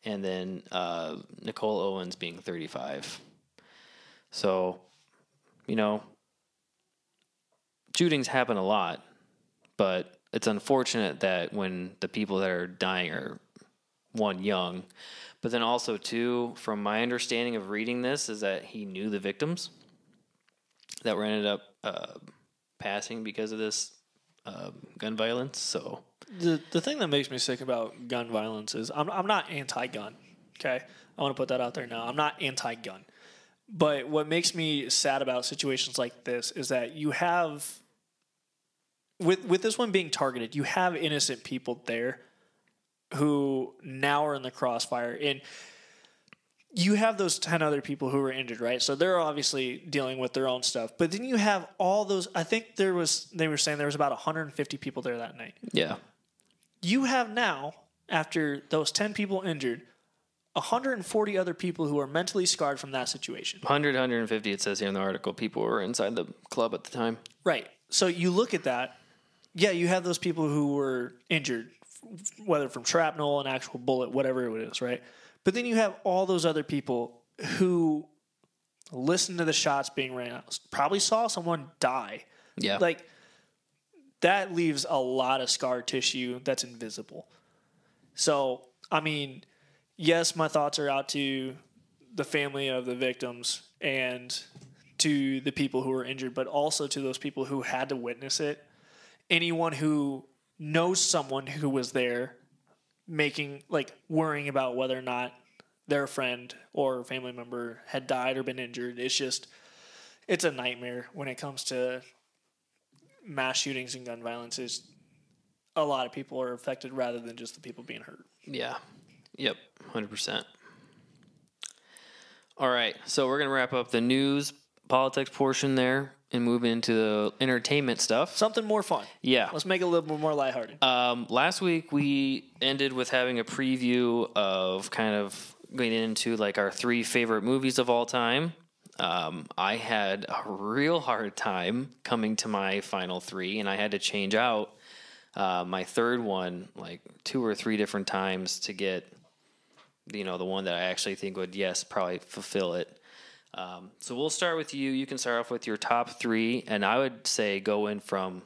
Speaker 1: and then uh, Nicole Owens being 35. So, you know, shootings happen a lot, but it's unfortunate that when the people that are dying are one young, but then also two, from my understanding of reading this, is that he knew the victims that were ended up uh, passing because of this uh, gun violence. So
Speaker 2: The the thing that makes me sick about gun violence is I'm I'm not anti-gun. Okay, I want to put that out there now. I'm not anti-gun, but what makes me sad about situations like this is that you have with with this one being targeted, you have innocent people there who now are in the crossfire and you have those 10 other people who were injured right so they're obviously dealing with their own stuff but then you have all those i think there was they were saying there was about 150 people there that night
Speaker 1: yeah,
Speaker 2: you have now, after those 10 people injured, 140 other people who are mentally scarred from that situation.
Speaker 1: 100, 150. It says here in the article, people were inside the club at the time.
Speaker 2: Right. So you look at that. Yeah, you have those people who were injured, whether from shrapnel, an actual bullet, whatever it is, right? But then you have all those other people who listened to the shots being ran out, probably saw someone die.
Speaker 1: Yeah,
Speaker 2: Like, that leaves a lot of scar tissue that's invisible. So, I mean, yes, my thoughts are out to the family of the victims and to the people who were injured, but also to those people who had to witness it. Anyone who knows someone who was there making, like, worrying about whether or not their friend or family member had died or been injured. It's just, it's a nightmare when it comes to mass shootings and gun violence. Is a lot of people are affected rather than just the people being hurt.
Speaker 1: Yeah. Yep. 100%. All right. So we're to wrap up the news, politics portion there and move into the entertainment stuff.
Speaker 2: Something more fun.
Speaker 1: Yeah.
Speaker 2: Let's make it a little bit more lighthearted.
Speaker 1: Um, last week we ended with having a preview of kind of going into like our three favorite movies of all time. Um, I had a real hard time coming to my final three, and I had to change out uh, my third one like two or three different times to get you know the one that I actually think would yes probably fulfill it. Um, so we'll start with you. You can start off with your top three, and I would say go in from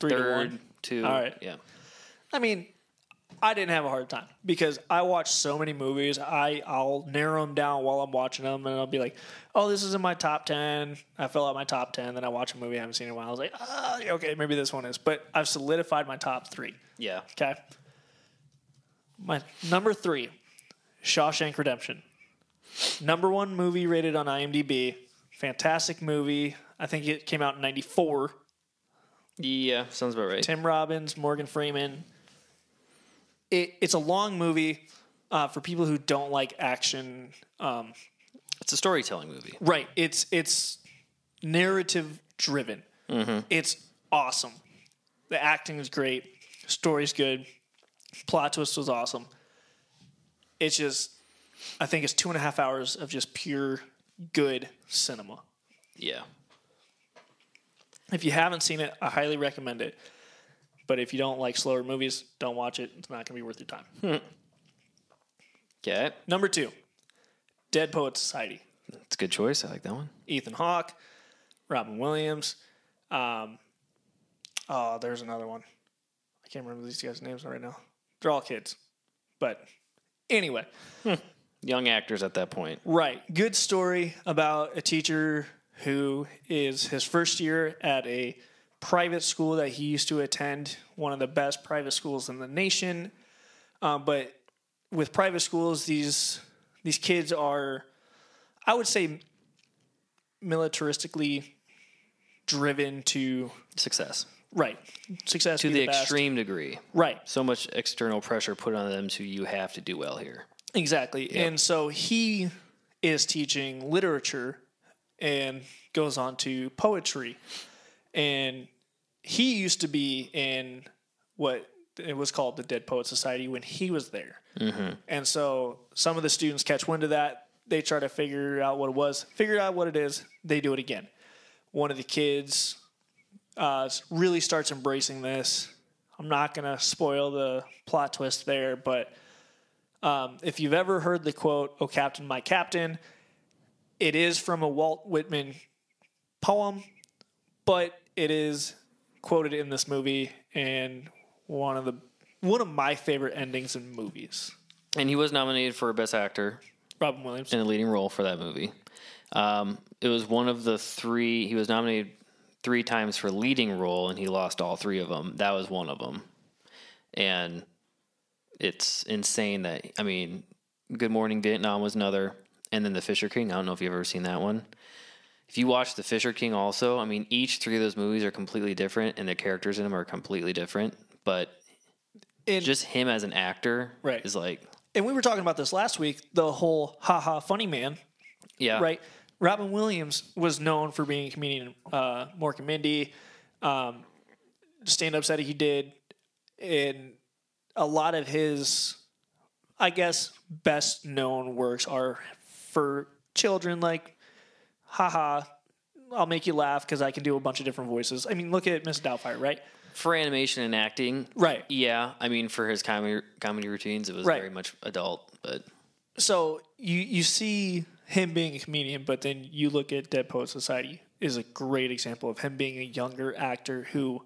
Speaker 2: Three to
Speaker 1: third
Speaker 2: one.
Speaker 1: to
Speaker 2: All right.
Speaker 1: yeah.
Speaker 2: I mean, I didn't have a hard time because I watch so many movies. I I'll narrow them down while I'm watching them, and I'll be like, "Oh, this is in my top ten. I fill out my top ten. Then I watch a movie I haven't seen in a while. I was like, "Ah, okay, maybe this one is." But I've solidified my top three.
Speaker 1: Yeah.
Speaker 2: Okay. My number three, Shawshank Redemption. Number one movie rated on IMDb. Fantastic movie. I think it came out in '94.
Speaker 1: Yeah, sounds about right.
Speaker 2: Tim Robbins, Morgan Freeman. It, it's a long movie uh, for people who don't like action. Um,
Speaker 1: It's a storytelling movie.
Speaker 2: right. It's it's narrative driven. It's awesome. The acting is great. Story's good. Plot twist was awesome. It's just, I think it's two and a half hours of just pure good cinema.
Speaker 1: Yeah.
Speaker 2: If you haven't seen it, I highly recommend it. But if you don't like slower movies, don't watch it. It's not going to be worth your time.
Speaker 1: Okay.
Speaker 2: Number two, Dead Poet Society.
Speaker 1: It's a good choice. I like that one.
Speaker 2: Ethan Hawke, Robin Williams. Um, oh, there's another one. I can't remember these guys' names right now. They're all kids. But anyway,
Speaker 1: Young actors at that point.
Speaker 2: right. Good story about a teacher who is his first year at a private school that he used to attend, one of the best private schools in the nation. Um, but with private schools, these these kids are, I would say, militaristically driven to
Speaker 1: Success.
Speaker 2: right success
Speaker 1: To the
Speaker 2: best.
Speaker 1: extreme degree.
Speaker 2: right
Speaker 1: So much external pressure put on them so you have to do well here.
Speaker 2: Exactly and so he is teaching literature and goes on to poetry. And he used to be in what it was called the dead poet society when he was there. And so some of the students catch wind of that. They try to figure out what it was figure out what it is they do it again. One of the kids uh, really starts embracing this. I'm not going to spoil the plot twist there but um, if you've ever heard the quote oh captain my captain it is from a walt whitman poem but it is quoted in this movie and one of the one of my favorite endings in movies.
Speaker 1: And he was nominated for Best Actor
Speaker 2: Robin Williams.
Speaker 1: in a leading role for that movie. Um, it was one of the three. He was nominated three times for leading role, and he lost all three of them. That was one of them, and it's insane that I mean, Good Morning Vietnam was another, and then The Fisher King. I don't know if you've ever seen that one. If you watch The Fisher King, also, I mean, each three of those movies are completely different, and the characters in them are completely different. But
Speaker 2: and
Speaker 1: just him as an actor,
Speaker 2: Right.
Speaker 1: is like,
Speaker 2: and we were talking about this last week, the whole haha funny man,
Speaker 1: yeah,
Speaker 2: right? Robin Williams was known for being a comedian, uh, Mork and Mindy, um, stand ups that he did, and a lot of his, I guess, best known works are for children, like, haha, I'll make you laugh because I can do a bunch of different voices. I mean, look at Miss Doubtfire, right?
Speaker 1: for animation and acting,
Speaker 2: Right.
Speaker 1: Yeah, I mean, for his comedy comedy routines, it was
Speaker 2: Right.
Speaker 1: very much adult, but
Speaker 2: so you you see him being a comedian, but then you look at Dead Poet Society is a great example of him being a younger actor who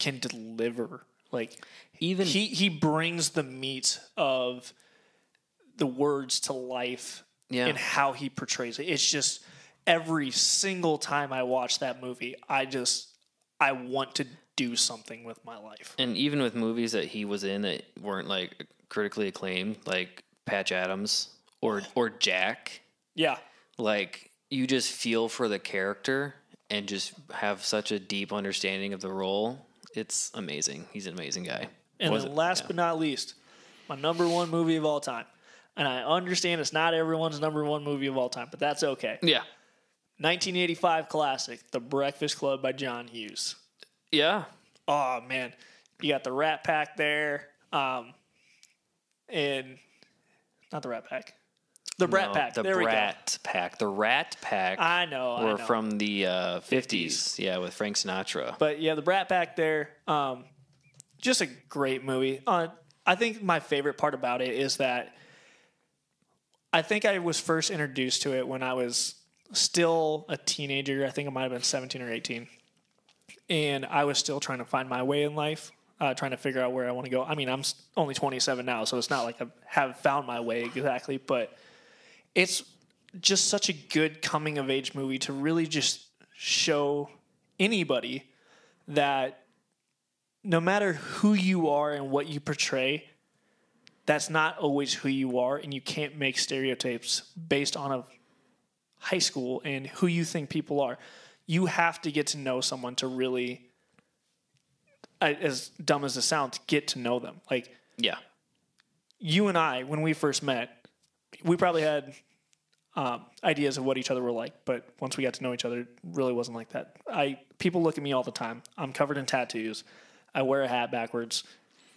Speaker 2: can deliver. Like
Speaker 1: even
Speaker 2: he he brings the meat of the words to life
Speaker 1: Yeah.
Speaker 2: and how he portrays it. It's just every single time I watch that movie, I just I want to do something with my life.
Speaker 1: and even with movies that he was in that weren't like critically acclaimed, like Patch Adams or or Jack,
Speaker 2: Yeah.
Speaker 1: like you just feel for the character and just have such a deep understanding of the role. It's amazing. He's an amazing guy.
Speaker 2: And then last
Speaker 1: Yeah.
Speaker 2: but not least, my number one movie of all time. And I understand it's not everyone's number one movie of all time, but that's okay.
Speaker 1: yeah,
Speaker 2: 1985 classic, The Breakfast Club by John Hughes.
Speaker 1: yeah,
Speaker 2: Oh man, you got the Rat Pack there, um, and not the Rat Pack, the Brat
Speaker 1: No,
Speaker 2: Pack.
Speaker 1: the
Speaker 2: there
Speaker 1: Brat Pack, the Rat Pack.
Speaker 2: I know. I
Speaker 1: were
Speaker 2: know.
Speaker 1: from the uh, 50s, yeah, with Frank Sinatra.
Speaker 2: But yeah, the Brat Pack there, um, just a great movie. Uh, I think my favorite part about it is that I think I was first introduced to it when I was still a teenager. I think I might have been 17 or 18. And I was still trying to find my way in life, uh, trying to figure out where I want to go. I mean, I'm only 27 now, so it's not like I have found my way exactly, but it's just such a good coming of age movie to really just show anybody that no matter who you are and what you portray, that's not always who you are, and you can't make stereotypes based on a high school and who you think people are. You have to get to know someone to really, as dumb as it sounds, get to know them. Like
Speaker 1: yeah,
Speaker 2: you and I, when we first met, we probably had um, ideas of what each other were like, but once we got to know each other, it really wasn't like that. I people look at me all the time. I'm covered in tattoos. I wear a hat backwards.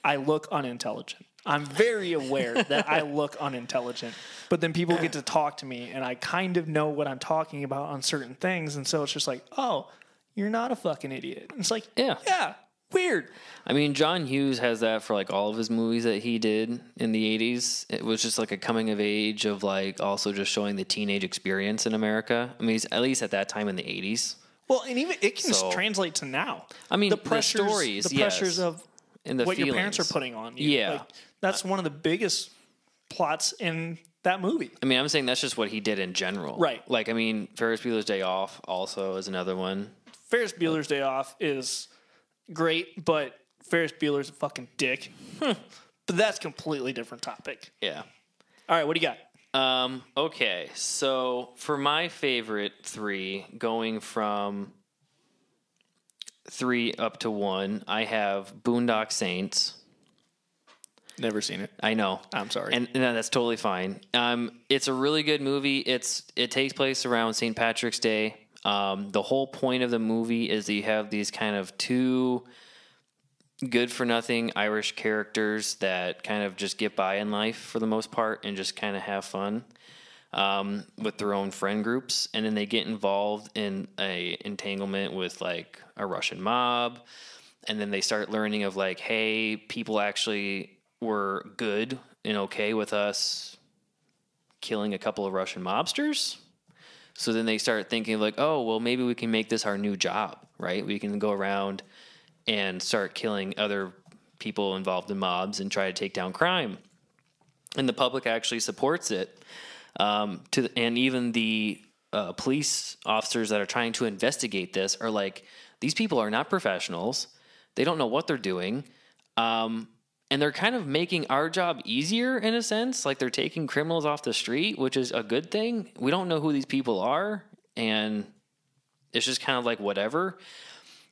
Speaker 2: I look unintelligent. I'm very aware that I look unintelligent, but then people get to talk to me, and I kind of know what I'm talking about on certain things, and so it's just like, oh, you're not a fucking idiot. And it's like,
Speaker 1: Yeah.
Speaker 2: yeah, weird.
Speaker 1: I mean, John Hughes has that for like all of his movies that he did in the 80s. It was just like a coming of age of like also just showing the teenage experience in America. I mean, at least at that time in the 80s.
Speaker 2: Well, and even it can
Speaker 1: So-
Speaker 2: translate to now.
Speaker 1: I mean,
Speaker 2: the
Speaker 1: the
Speaker 2: pressures,
Speaker 1: stories,
Speaker 2: the pressures
Speaker 1: yes.
Speaker 2: of
Speaker 1: And the
Speaker 2: what your parents are putting on you.
Speaker 1: Yeah.
Speaker 2: Like, that's one of the biggest plots in that movie.
Speaker 1: I mean, I'm saying that's just what he did in general.
Speaker 2: Right.
Speaker 1: Like, I mean, Ferris Bueller's Day Off also is another one.
Speaker 2: Ferris Bueller's Day Off is great, but Ferris Bueller's a fucking dick. but that's a completely different topic.
Speaker 1: Yeah.
Speaker 2: All right, what do you got?
Speaker 1: Um, okay, so for my favorite three, going from three up to one, I have Boondock Saints.
Speaker 2: Never seen it.
Speaker 1: I know.
Speaker 2: I'm sorry.
Speaker 1: And no, that's totally fine. Um, it's a really good movie. It's it takes place around St. Patrick's Day. Um, the whole point of the movie is that you have these kind of two good for nothing Irish characters that kind of just get by in life for the most part and just kind of have fun um, with their own friend groups, and then they get involved in a entanglement with like a Russian mob, and then they start learning of like, hey, people actually were good and okay with us killing a couple of Russian mobsters. So then they start thinking like, oh, well, maybe we can make this our new job, right? We can go around and start killing other people involved in mobs and try to take down crime. And the public actually supports it. Um, to and even the uh, police officers that are trying to investigate this are like, these people are not professionals. They don't know what they're doing. Um, and they're kind of making our job easier in a sense. Like they're taking criminals off the street, which is a good thing. We don't know who these people are, and it's just kind of like whatever.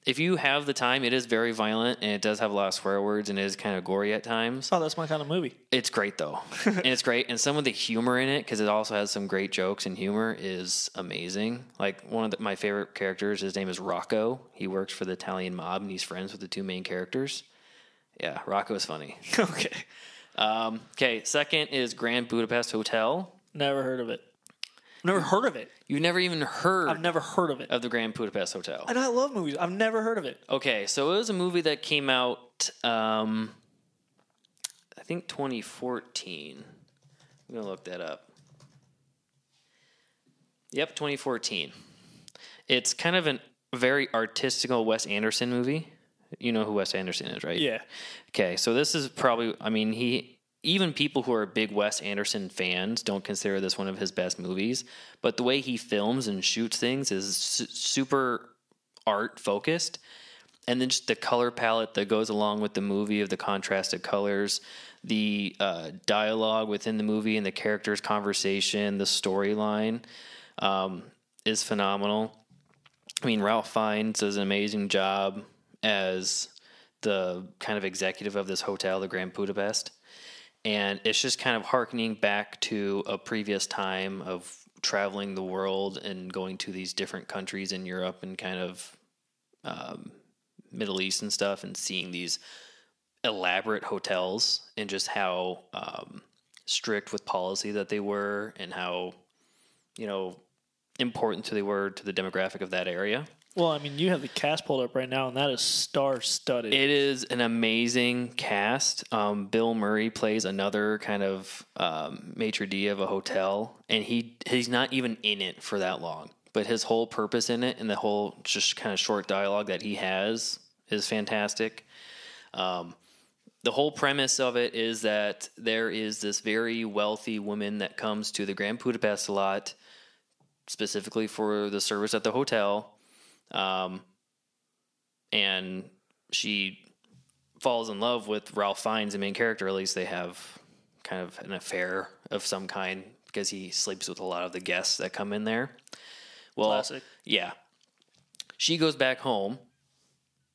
Speaker 1: If you have the time, it is very violent and it does have a lot of swear words and it is kind of gory at times.
Speaker 2: Oh, that's my kind of movie.
Speaker 1: It's great though, and it's great. And some of the humor in it, because it also has some great jokes and humor, is amazing. Like one of the, my favorite characters, his name is Rocco. He works for the Italian mob, and he's friends with the two main characters. Yeah, Rocco is funny.
Speaker 2: okay.
Speaker 1: Um, okay, second is Grand Budapest Hotel.
Speaker 2: Never heard of it. Never heard of it.
Speaker 1: You've never even heard
Speaker 2: I've never heard of it.
Speaker 1: of the Grand Budapest Hotel.
Speaker 2: And I love movies. I've never heard of it.
Speaker 1: Okay, so it was a movie that came out, um, I think 2014. I'm gonna look that up. Yep, 2014. It's kind of an very artistical Wes Anderson movie. You know who Wes Anderson is, right?
Speaker 2: Yeah.
Speaker 1: Okay, so this is probably, I mean, he, even people who are big Wes Anderson fans don't consider this one of his best movies, but the way he films and shoots things is su- super art focused. And then just the color palette that goes along with the movie of the contrasted colors, the uh, dialogue within the movie and the characters' conversation, the storyline um, is phenomenal. I mean, Ralph Fiennes does an amazing job as the kind of executive of this hotel, the Grand Budapest. And it's just kind of harkening back to a previous time of traveling the world and going to these different countries in Europe and kind of um, Middle East and stuff and seeing these elaborate hotels and just how um, strict with policy that they were and how, you know, important to the word to the demographic of that area.
Speaker 2: Well, I mean, you have the cast pulled up right now, and that is star studded.
Speaker 1: It is an amazing cast. Um, Bill Murray plays another kind of um, maitre d' of a hotel, and he he's not even in it for that long. But his whole purpose in it and the whole just kind of short dialogue that he has is fantastic. Um, the whole premise of it is that there is this very wealthy woman that comes to the Grand Budapest a lot, specifically for the service at the hotel. Um, and she falls in love with Ralph Fiennes, the main character. At least they have kind of an affair of some kind because he sleeps with a lot of the guests that come in there. Well,
Speaker 2: Classic.
Speaker 1: yeah. She goes back home,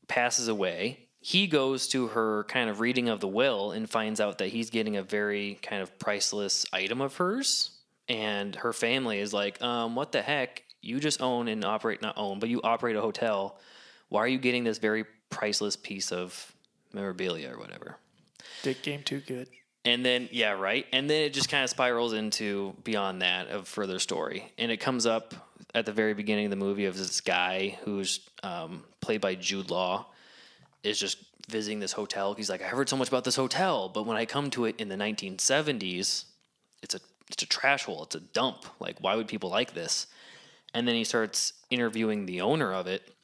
Speaker 1: passes away. He goes to her kind of reading of the will and finds out that he's getting a very kind of priceless item of hers. And her family is like, um, what the heck? You just own and operate, not own, but you operate a hotel. Why are you getting this very priceless piece of memorabilia or whatever?
Speaker 2: Dick game too good.
Speaker 1: And then, yeah, right. And then it just kind of spirals into beyond that of further story. And it comes up at the very beginning of the movie of this guy who's um, played by Jude Law is just visiting this hotel. He's like, I heard so much about this hotel, but when I come to it in the 1970s, it's a it's a trash hole. It's a dump. Like, why would people like this? And then he starts interviewing the owner of it,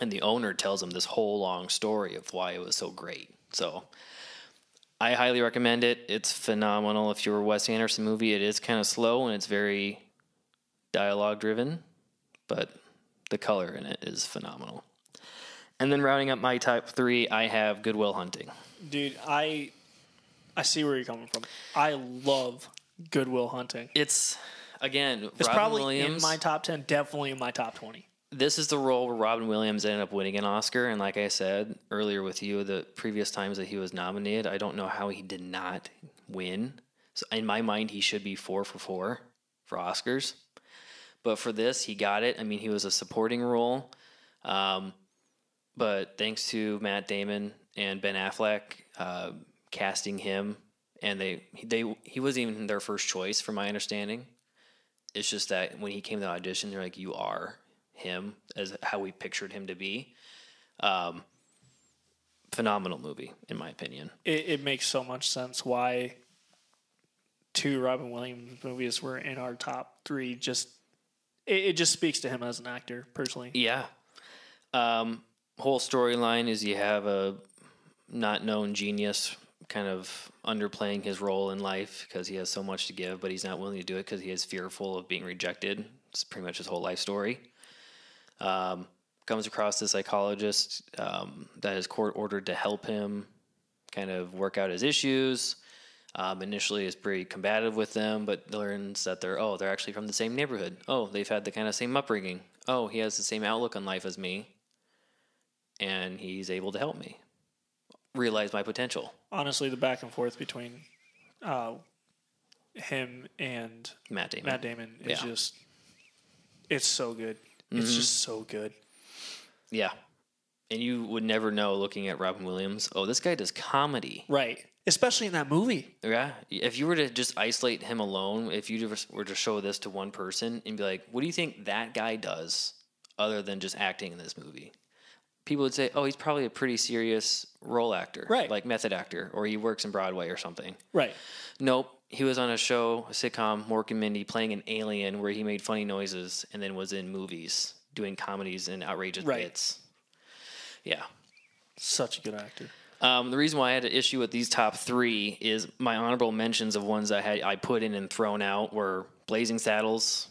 Speaker 1: and the owner tells him this whole long story of why it was so great. So I highly recommend it. It's phenomenal. If you're a Wes Anderson movie, it is kind of slow and it's very dialogue driven, but the color in it is phenomenal. And then rounding up my top three, I have Good Will Hunting.
Speaker 2: Dude, I I see where you're coming from. I love Good Will Hunting.
Speaker 1: It's again,
Speaker 2: It's
Speaker 1: Robin
Speaker 2: probably
Speaker 1: Williams.
Speaker 2: in my top ten, definitely in my top twenty.
Speaker 1: this is the role where Robin Williams ended up winning an Oscar. And like I said earlier with you, the previous times that he was nominated, I don't know how he did not win. So in my mind, he should be four for four for Oscars. But for this, he got it. I mean, he was a supporting role. Um, but thanks to Matt Damon and Ben Affleck uh, casting him, and they they he wasn't even their first choice, from my understanding. It's just that when he came to the audition, they're like, "You are him," as how we pictured him to be. Um, phenomenal movie, in my opinion.
Speaker 2: It, it makes so much sense why two Robin Williams movies were in our top three. Just it, it just speaks to him as an actor personally.
Speaker 1: Yeah. Um, whole storyline is you have a not known genius kind of underplaying his role in life because he has so much to give, but he's not willing to do it because he is fearful of being rejected. It's pretty much his whole life story. Um, comes across the psychologist um, that is court ordered to help him kind of work out his issues. Um, initially, is pretty combative with them, but learns that they're oh they're actually from the same neighborhood. Oh, they've had the kind of same upbringing. Oh, he has the same outlook on life as me, and he's able to help me realize my potential.
Speaker 2: Honestly, the back and forth between uh, him and
Speaker 1: Matt Damon.
Speaker 2: Matt Damon is
Speaker 1: Yeah.
Speaker 2: just it's so good. It's just so good.
Speaker 1: Yeah, and you would never know looking at Robin Williams. Oh, this guy does comedy.
Speaker 2: Right. Especially in that movie.
Speaker 1: Yeah, if you were to just isolate him alone, if you just were to show this to one person and be like, "What do you think that guy does other than just acting in this movie?" People would say, "Oh, he's probably a pretty serious role actor,
Speaker 2: Right.
Speaker 1: Like method actor, or he works in Broadway or something."
Speaker 2: Right.
Speaker 1: Nope, he was on a show, a sitcom, Mork and Mindy, playing an alien where he made funny noises, and then was in movies doing comedies and outrageous
Speaker 2: Right.
Speaker 1: bits. Yeah,
Speaker 2: Such a good actor.
Speaker 1: um, the reason why I had an issue with these top three is my honorable mentions of ones I had I put in and thrown out were Blazing Saddles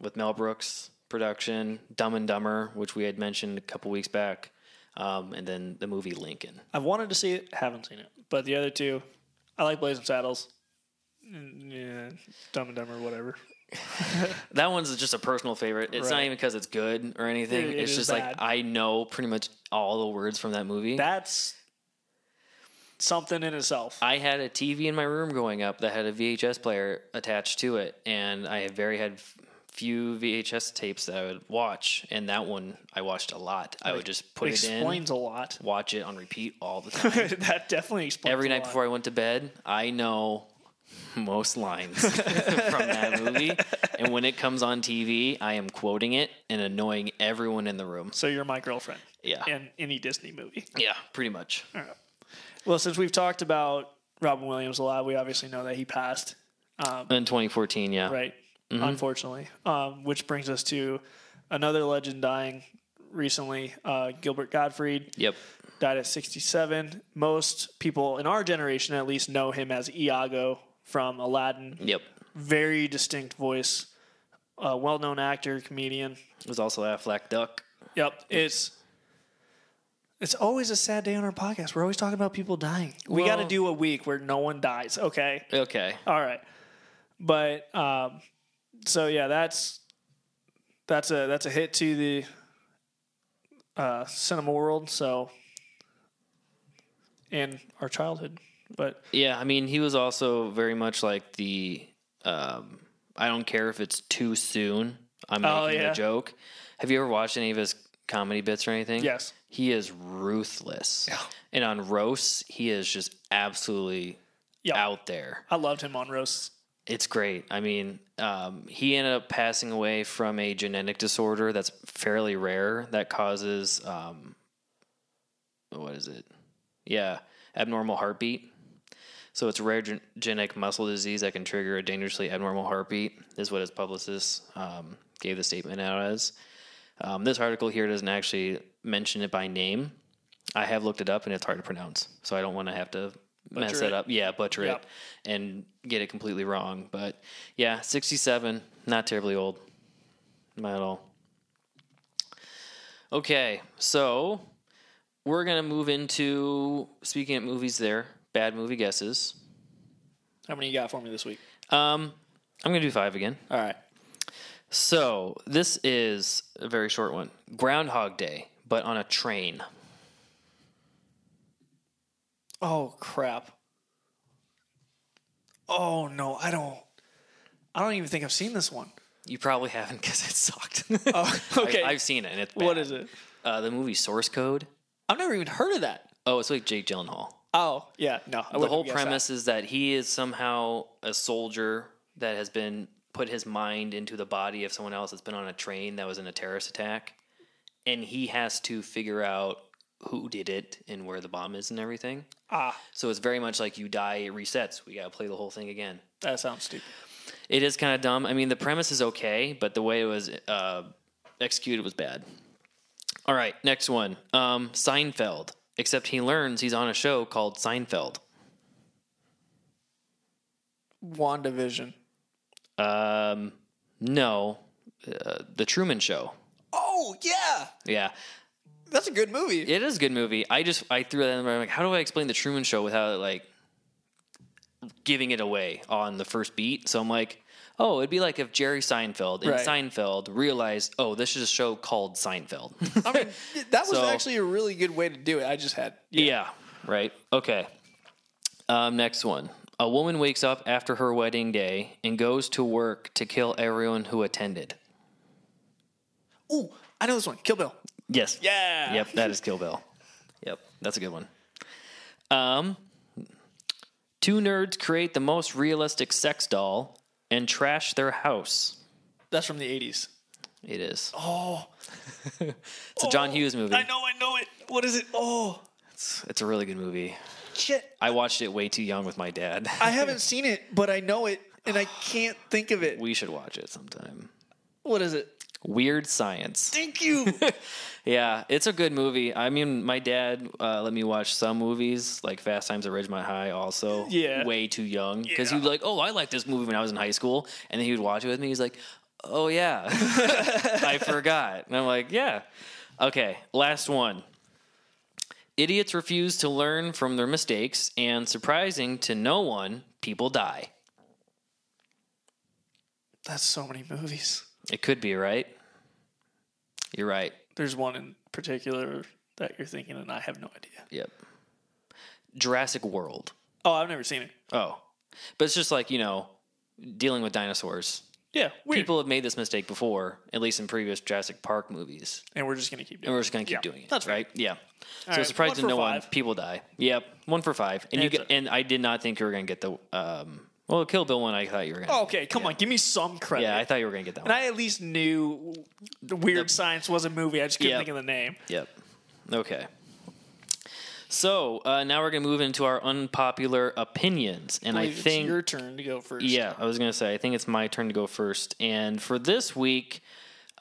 Speaker 1: with Mel Brooks production, Dumb and Dumber, which we had mentioned a couple weeks back, um, and then the movie Lincoln.
Speaker 2: I've wanted to see it, haven't seen it. But the other two, I like Blazing Saddles. Mm, Yeah, Dumb and Dumber, whatever.
Speaker 1: That one's just a personal favorite. It's not even because it's good or anything.
Speaker 2: It- it
Speaker 1: it's just
Speaker 2: bad.
Speaker 1: like I know pretty much all the words from that movie.
Speaker 2: That's something in itself.
Speaker 1: I had a TV in my room growing up that had a VHS player attached to it, and I very had f- few VHS tapes that I would watch, and that one I watched a lot. I would just put it in,
Speaker 2: explains a lot.
Speaker 1: watch it on repeat all the time.
Speaker 2: that definitely explains
Speaker 1: Every night
Speaker 2: lot.
Speaker 1: before I went to bed, I know most lines from that movie, and when it comes on TV, I am quoting it and annoying everyone in the room.
Speaker 2: So you're my girlfriend.
Speaker 1: Yeah.
Speaker 2: In any Disney movie.
Speaker 1: Yeah, pretty much. All right.
Speaker 2: Well, since we've talked about Robin Williams a lot, we obviously know that he passed.
Speaker 1: Um, in 2014, yeah.
Speaker 2: right?
Speaker 1: Mm-hmm.
Speaker 2: Unfortunately, um, which brings us to another legend dying recently. Uh, Gilbert Gottfried
Speaker 1: Yep.
Speaker 2: died at 67. Most people in our generation, at least, know him as Iago from Aladdin.
Speaker 1: Yep.
Speaker 2: Very distinct voice, uh, well-known actor, comedian.
Speaker 1: It was also Aflac Duck.
Speaker 2: Yep, it's. It's always a sad day on our podcast. We're always talking about people dying. we got to do a week where no one dies. Okay.
Speaker 1: Okay.
Speaker 2: All right, but um, so yeah, that's that's a that's a hit to the uh, cinema world. So and our childhood, but
Speaker 1: Yeah, I mean, he was also very much like the. Um, I don't care if it's too soon. I'm
Speaker 2: Oh,
Speaker 1: making
Speaker 2: yeah.
Speaker 1: a joke. Have you ever watched any of his comedy bits or anything?
Speaker 2: Yes.
Speaker 1: He is ruthless. Yeah. And on roasts, he is just absolutely
Speaker 2: Yeah.
Speaker 1: out there.
Speaker 2: I loved him on roasts.
Speaker 1: It's great. I mean, um, he ended up passing away from a genetic disorder that's fairly rare that causes, um, what is it? Yeah, abnormal heartbeat. So it's rare gen- genetic muscle disease that can trigger a dangerously abnormal heartbeat, is what his publicist um, gave the statement out as. Um, this article here doesn't actually mention it by name. I have looked it up and it's hard to pronounce, so I don't want to have to mess it
Speaker 2: it.
Speaker 1: up. Yeah, butcher
Speaker 2: Yep.
Speaker 1: it and get it completely wrong. But yeah, 67, not terribly old. Not at all. Okay, so we're going to move into speaking of movies there, bad movie guesses.
Speaker 2: How many you got for me this week?
Speaker 1: Um, I'm going to do five again.
Speaker 2: All right.
Speaker 1: So this is a very short one Groundhog Day, but on a train.
Speaker 2: Oh crap. Oh no, I don't. I don't even think I've seen this one.
Speaker 1: You probably haven't because it sucked.
Speaker 2: Oh, okay.
Speaker 1: I, have seen it and it's bad.
Speaker 2: what is it?
Speaker 1: Uh, the movie Source Code.
Speaker 2: I've never even heard of that.
Speaker 1: Oh, it's like Jake Gyllenhaal.
Speaker 2: Oh yeah, no. I
Speaker 1: the whole
Speaker 2: guessed that.
Speaker 1: premise is that he is somehow a soldier that has been put his mind into the body of someone else that's been on a train that was in a terrorist attack and he has to figure out who did it and where the bomb is and everything
Speaker 2: Ah,
Speaker 1: so it's very much like you die it resets we gotta play the whole thing again
Speaker 2: that sounds stupid.
Speaker 1: It is kind of dumb. I mean, the premise is okay, but the way it was uh, executed was bad. All right, next one. Um, Seinfeld. Except he learns he's on a show called Seinfeld.
Speaker 2: WandaVision.
Speaker 1: Um, no, uh, the Truman Show.
Speaker 2: Oh yeah,
Speaker 1: Yeah,
Speaker 2: that's a good movie.
Speaker 1: it is a good movie. I just I threw that in there. I'm like, how do I explain the Truman Show without like giving it away on the first beat? So I'm like, oh, it'd be like if Jerry Seinfeld in
Speaker 2: Right.
Speaker 1: Seinfeld realized, oh, this is a show called Seinfeld.
Speaker 2: I mean, that was
Speaker 1: So-
Speaker 2: actually a really good way to do it. I just had
Speaker 1: Yeah. Right. Okay. Um, next one. A woman wakes up after her wedding day and goes to work to kill everyone who attended.
Speaker 2: Ooh, I know this one. Kill Bill.
Speaker 1: Yes.
Speaker 2: Yeah.
Speaker 1: Yep. That is Kill Bill. Yep. That's a good one. Um, two nerds create the most realistic sex doll and trash their house.
Speaker 2: That's from the '80s.
Speaker 1: It is.
Speaker 2: Oh,
Speaker 1: It's a John Hughes movie.
Speaker 2: I know, I know it. What is it? Oh,
Speaker 1: It's, it's a really good movie.
Speaker 2: shit.
Speaker 1: I watched it way too young with my dad.
Speaker 2: I haven't seen it, but I know it, and I can't think of it.
Speaker 1: we should watch it sometime.
Speaker 2: What is it?
Speaker 1: Weird Science.
Speaker 2: Thank you.
Speaker 1: Yeah, it's a good movie. I mean, my dad uh, let me watch some movies, like Fast Times at Ridgemont High, also.
Speaker 2: Yeah.
Speaker 1: Way too young. Because
Speaker 2: Yeah.
Speaker 1: he'd be like, oh, I like this movie when I was in high school. And then he would watch it with me. He's like, oh, yeah. I forgot. And I'm like, yeah. Okay, last one. Idiots refuse to learn from their mistakes, and surprising to no one, people die.
Speaker 2: That's so many movies.
Speaker 1: It could be, right? You're right.
Speaker 2: There's one in particular that you're thinking, and I have no idea.
Speaker 1: Yep. Jurassic World.
Speaker 2: Oh, I've never seen it.
Speaker 1: Oh, but it's just like you know, dealing with dinosaurs.
Speaker 2: Yeah, weird.
Speaker 1: People have made this mistake before, at least in previous Jurassic Park movies,
Speaker 2: and we're just gonna keep
Speaker 1: and
Speaker 2: doing.
Speaker 1: we're just gonna keep
Speaker 2: Yeah,
Speaker 1: doing it.
Speaker 2: that's
Speaker 1: right. Yeah. so
Speaker 2: right,
Speaker 1: surprised to no one, people die. Yep, one for five, and you
Speaker 2: It's
Speaker 1: get, and I did not think you were gonna get the um. Well, Kill Bill one, I thought you were gonna.
Speaker 2: Okay, come on, give me some credit.
Speaker 1: yeah, I thought you were gonna get that
Speaker 2: and
Speaker 1: one.
Speaker 2: I at least knew the Weird Science was a movie. I just couldn't
Speaker 1: Yep.
Speaker 2: think of the name.
Speaker 1: Yep. Okay. So uh, now we're gonna move into our unpopular opinions, and I
Speaker 2: it's
Speaker 1: think
Speaker 2: your turn to go first.
Speaker 1: Yeah, I was gonna say I think it's my turn to go first, and for this week,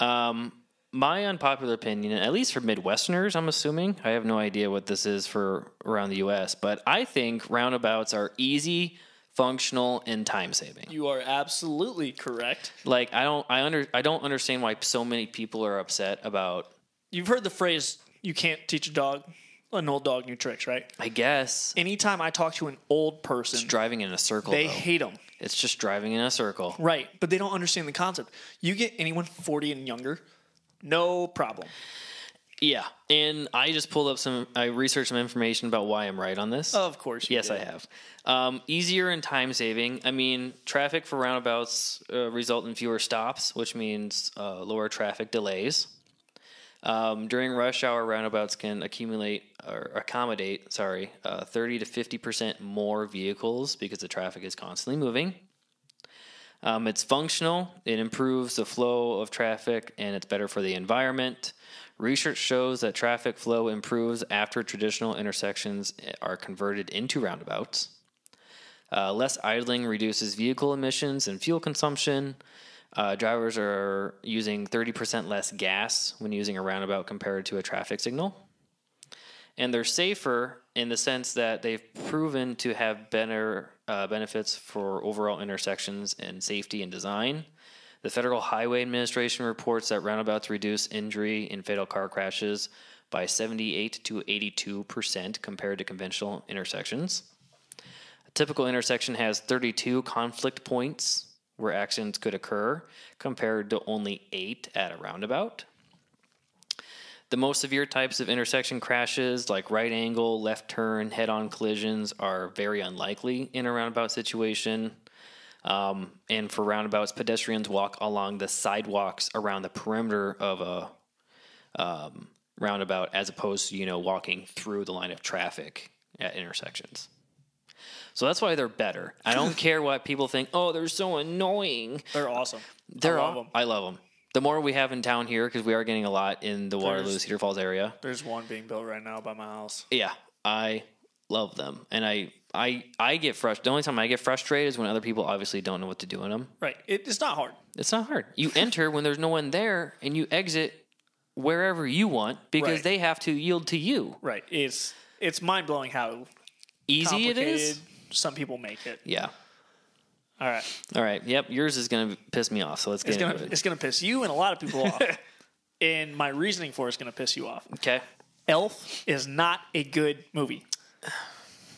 Speaker 1: um, my unpopular opinion, at least for Midwesterners, I'm assuming I have no idea what this is for around the U.S., but I think roundabouts are easy, functional, and time saving.
Speaker 2: You are absolutely correct.
Speaker 1: Like I don't, I under, I don't understand why so many people are upset about.
Speaker 2: You've heard the phrase "you can't teach a dog, an old dog, new tricks," right?
Speaker 1: I guess
Speaker 2: Anytime I talk to an old person,
Speaker 1: driving in a circle.
Speaker 2: they
Speaker 1: though.
Speaker 2: hate them.
Speaker 1: It's just driving in a circle.
Speaker 2: Right, but they don't understand the concept. You get anyone 40 and younger, no problem.
Speaker 1: Yeah, and I just pulled up some. I researched some information about why I'm right on this.
Speaker 2: Of course. you
Speaker 1: Yes,
Speaker 2: do.
Speaker 1: I have. Um, easier and time saving. I mean, traffic for roundabouts uh, result in fewer stops, which means uh, lower traffic delays. Um, during rush hour, roundabouts can accumulate or accommodate, sorry, uh, 30 to 50 percent more vehicles because the traffic is constantly moving. Um, it's functional. It improves the flow of traffic, and it's better for the environment. Research shows that traffic flow improves after traditional intersections are converted into roundabouts. Uh, less idling reduces vehicle emissions and fuel consumption. Uh, drivers are using 30% less gas when using a roundabout compared to a traffic signal. And they're safer in the sense that they've proven to have better uh, benefits for overall intersections and safety and design. The Federal Highway Administration reports that roundabouts reduce injury in fatal car crashes by 78 to 82% compared to conventional intersections. A typical intersection has 32 conflict points where accidents could occur, compared to only eight at a roundabout. The most severe types of intersection crashes, like right angle, left turn, head on collisions, are very unlikely in a roundabout situation. Um, and for roundabouts, pedestrians walk along the sidewalks around the perimeter of a um, roundabout as opposed to, you know, walking through the line of traffic at intersections. So that's why they're better. I don't care what people think. Oh, they're so annoying.
Speaker 2: They're awesome.
Speaker 1: They're
Speaker 2: I love
Speaker 1: all-
Speaker 2: them.
Speaker 1: I love them. The more we have in town here, because we are getting a lot in the Waterloo
Speaker 2: There's-
Speaker 1: Cedar Falls area.
Speaker 2: There's one being built right now by my house.
Speaker 1: Yeah, I love them, and I I I get frustrated. The only time I get frustrated is when other people obviously don't know what to do in them.
Speaker 2: Right. It, it's not hard.
Speaker 1: It's not hard. You enter when there's no one there, and you exit wherever you want because
Speaker 2: Right.
Speaker 1: they have to yield to you.
Speaker 2: Right. It's it's mind blowing how
Speaker 1: Easy it is.
Speaker 2: some people make it.
Speaker 1: Yeah.
Speaker 2: All right.
Speaker 1: All right. Yep. Yours is gonna piss me off. So let's get
Speaker 2: It's gonna
Speaker 1: it.
Speaker 2: it's gonna piss you and a lot of people off. and my reasoning for it's gonna piss you off.
Speaker 1: Okay.
Speaker 2: Elf is not a good movie.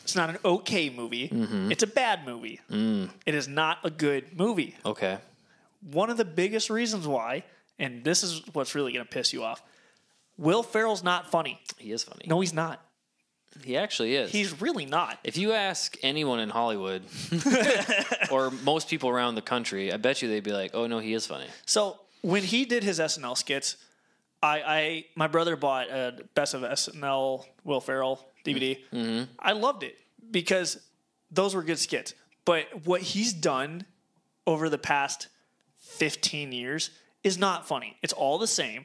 Speaker 2: It's not an okay movie.
Speaker 1: Mm-hmm.
Speaker 2: It's a bad movie.
Speaker 1: Mm.
Speaker 2: It is not a good movie.
Speaker 1: Okay.
Speaker 2: One of the biggest reasons why, and this is what's really going to piss you off, Will Ferrell's not funny.
Speaker 1: He is funny.
Speaker 2: No, he's not.
Speaker 1: He actually is.
Speaker 2: He's really not.
Speaker 1: If you ask anyone in Hollywood or most people around the country, I bet you they'd be like, "Oh no, he is funny."
Speaker 2: So when he did his SNL skits, I, I my brother bought a Best of SNL Will Ferrell DVD.
Speaker 1: Mm-hmm.
Speaker 2: I loved it because those were good skits. But what he's done over the past 15 years is not funny. It's all the same.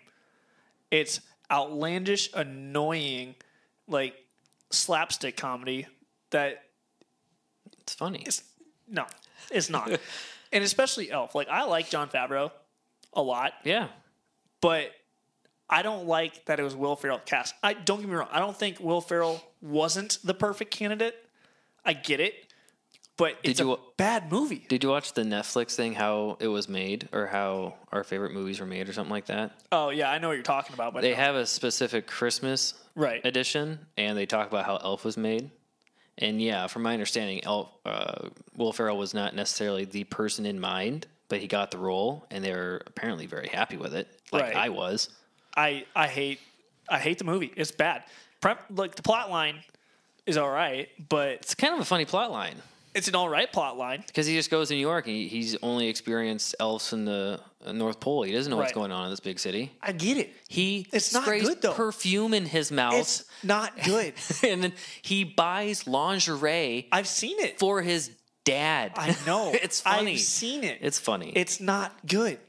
Speaker 2: It's outlandish, annoying, like slapstick comedy that
Speaker 1: It's funny.
Speaker 2: it's no, it's not. and especially Elf. Like I like Jon Favreau a lot
Speaker 1: yeah.
Speaker 2: but I don't like that it was Will Ferrell cast. I don't get me wrong. I don't think Will Ferrell wasn't the perfect candidate. I get it, but it's
Speaker 1: you
Speaker 2: a bad movie.
Speaker 1: Did you watch the Netflix thing? How it was made, or how our favorite movies were made, or something like that?
Speaker 2: oh yeah, I know what you're talking about, but
Speaker 1: They
Speaker 2: no.
Speaker 1: have a specific Christmas
Speaker 2: right.
Speaker 1: edition, and they talk about how Elf was made. And yeah, from my understanding, Elf, uh, Will Ferrell was not necessarily the person in mind, but he got the role, and they were apparently very happy with it, like
Speaker 2: Right.
Speaker 1: I was.
Speaker 2: I I hate I hate the movie. It's bad. Prep, like the plot line is all right, but
Speaker 1: It's kind of a funny plot line
Speaker 2: it's an all right plot line.
Speaker 1: because he just goes to New York and he, he's only experienced elves in the uh, North Pole. He doesn't know what's
Speaker 2: Right.
Speaker 1: going on in this big city.
Speaker 2: I get it.
Speaker 1: He
Speaker 2: It's not
Speaker 1: sprays
Speaker 2: good, though.
Speaker 1: perfume in his mouth,
Speaker 2: It's not good.
Speaker 1: and then he buys lingerie
Speaker 2: I've seen it.
Speaker 1: for his dad.
Speaker 2: I know.
Speaker 1: it's funny.
Speaker 2: I've seen it.
Speaker 1: It's funny.
Speaker 2: It's not good.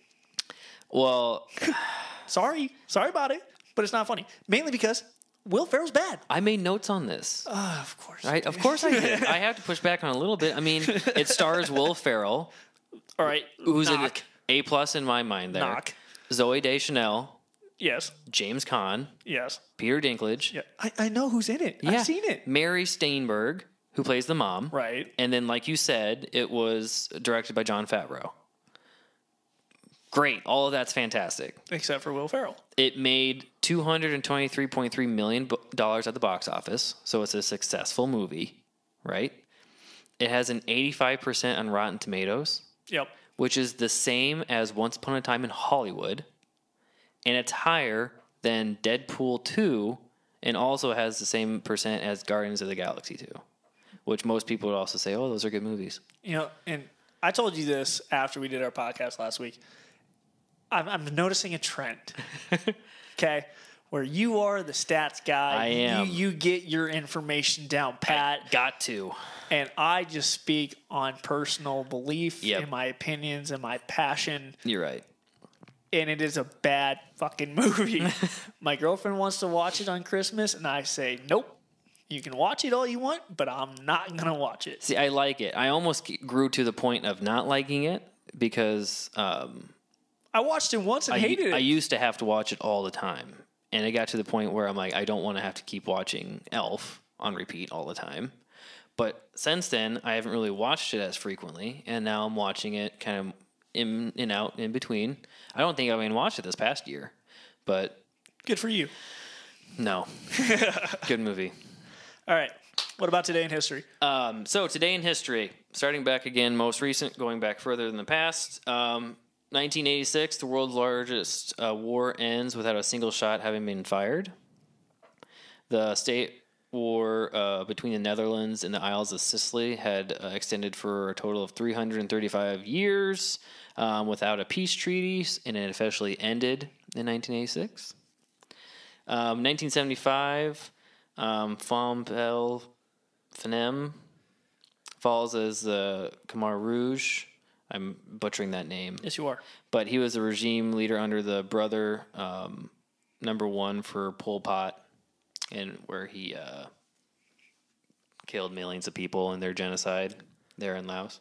Speaker 1: well,
Speaker 2: Sorry, sorry about it, but it's not funny. Mainly because Will Ferrell's bad.
Speaker 1: I made notes on this.
Speaker 2: Uh, of course.
Speaker 1: I, of course I did. I have to push back on a little bit. I mean, it stars Will Ferrell,
Speaker 2: All right.
Speaker 1: who's an. A plus in my mind. There,
Speaker 2: Knock.
Speaker 1: Zooey Deschanel,
Speaker 2: Yes.
Speaker 1: James Caan,
Speaker 2: Yes.
Speaker 1: Peter Dinklage,
Speaker 2: Yeah. I, I know who's in it.
Speaker 1: Yeah.
Speaker 2: I've seen it.
Speaker 1: Mary Steenburgen, who plays the mom,
Speaker 2: Right.
Speaker 1: and then, like you said, it was directed by Jon Favreau. Great, all of that's fantastic.
Speaker 2: Except for Will Ferrell.
Speaker 1: It made two hundred and twenty-three point three million dollars at the box office, so it's a successful movie, right? It has an eighty-five percent on Rotten Tomatoes,
Speaker 2: Yep.
Speaker 1: which is the same as Once Upon a Time in Hollywood, and it's higher than Deadpool two, and also has the same percent as Guardians of the Galaxy two, which most people would also say, "Oh, those are good movies."
Speaker 2: You know, and I told you this after we did our podcast last week. I'm, I'm noticing a trend. okay. Where you are the stats guy.
Speaker 1: I am.
Speaker 2: You, you get your information down pat.
Speaker 1: Got to.
Speaker 2: and I just speak on personal belief
Speaker 1: Yep.
Speaker 2: and my opinions and my passion.
Speaker 1: You're right.
Speaker 2: and it is a bad fucking movie. My girlfriend wants to watch it on Christmas, and I say, nope. You can watch it all you want, but I'm not gonna watch it.
Speaker 1: See, I like it. I almost grew to the point of not liking it because um,
Speaker 2: I watched it once and
Speaker 1: I,
Speaker 2: hated it.
Speaker 1: I used to have to watch it all the time, and it got to the point where I'm like, I don't want to have to keep watching Elf on repeat all the time. But since then, I haven't really watched it as frequently, and now I'm watching it kind of in and out in between. I don't think I've even watched it this past year, but
Speaker 2: Good for you.
Speaker 1: no, good movie.
Speaker 2: All right. What about today in history?
Speaker 1: Um, so today in history, starting back again, most recent, going back further than the past. Um, 1986, the world's largest uh, war ends without a single shot having been fired. The state war uh, between the Netherlands and the Isles of Scilly had uh, extended for a total of 335 years um, without a peace treaty, and it officially ended in 1986. Um, 1975, um, Fombelle Phenem falls as the Khmer Rouge. I'm butchering that name,
Speaker 2: Yes, you are.
Speaker 1: but he was a regime leader under the brother um, number one for Pol Pot, and where he uh, killed millions of people in their genocide there in Laos.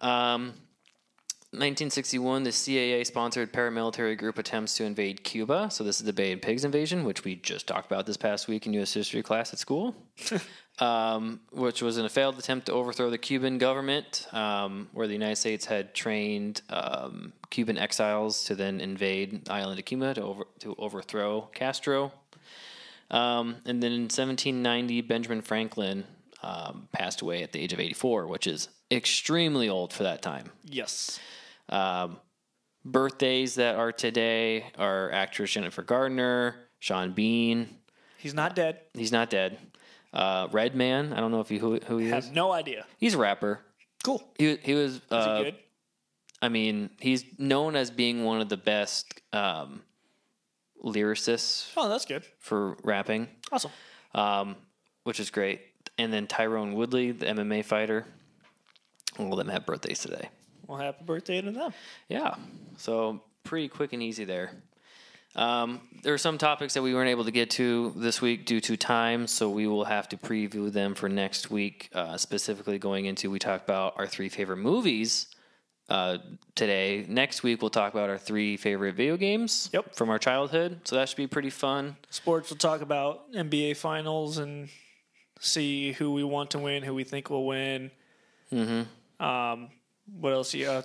Speaker 1: Um, 1961, the CIA sponsored paramilitary group attempts to invade Cuba. So, this is the Bay and Pigs invasion, which we just talked about this past week in U.S. history class at school, um, which was in a failed attempt to overthrow the Cuban government, um, where the United States had trained um, Cuban exiles to then invade the island of Cuba to, over, to overthrow Castro. Um, and then in 1790, Benjamin Franklin um, passed away at the age of 84, which is extremely old for that time.
Speaker 2: Yes.
Speaker 1: Um, birthdays that are today are actress Jennifer Garner, Sean Bean.
Speaker 2: He's not dead.
Speaker 1: He's not dead. Uh, Redman. I don't know if you who, who he is.
Speaker 2: Have no idea.
Speaker 1: He's a rapper.
Speaker 2: Cool.
Speaker 1: He he was.
Speaker 2: Is
Speaker 1: Uh,
Speaker 2: he good?
Speaker 1: I mean, he's known as being one of the best um, lyricists
Speaker 2: Oh, that's good.
Speaker 1: for rapping.
Speaker 2: Awesome.
Speaker 1: um, which is great. And then Tyron Woodley, the MMA fighter. All of them have birthdays today.
Speaker 2: Well, happy birthday to them.
Speaker 1: Yeah, so pretty quick and easy there. Um, there are some topics that we weren't able to get to this week due to time, so we will have to preview them for next week. Uh, specifically, going into we talked about our three favorite movies uh, today. Next week, we'll talk about our three favorite video games
Speaker 2: Yep.
Speaker 1: from our childhood. So that should be pretty fun.
Speaker 2: Sports will talk about NBA finals and see who we want to win, who we think will win. Mm-hmm. Um, what else? Yeah,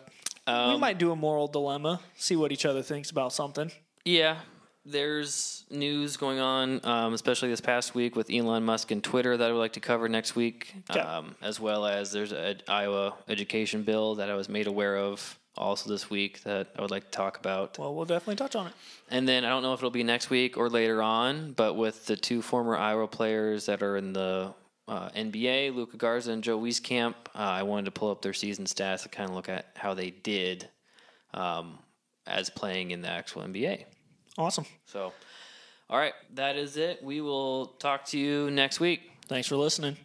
Speaker 2: we might do a moral dilemma. See what each other thinks about something.
Speaker 1: Yeah, there's news going on, um, especially this past week with Elon Musk and Twitter that I would like to cover next week,
Speaker 2: Okay.
Speaker 1: um, as well as there's an Iowa education bill that I was made aware of also this week that I would like to talk about.
Speaker 2: Well, we'll definitely touch on it.
Speaker 1: And then I don't know if it'll be next week or later on, but with the two former Iowa players that are in the uh, NBA, Luka Garza and Joe Wieskamp, uh, I wanted to pull up their season stats to kind of look at how they did um, as playing in the actual NBA.
Speaker 2: Awesome.
Speaker 1: So, all right, that is it. We will talk to you next week.
Speaker 2: Thanks for listening.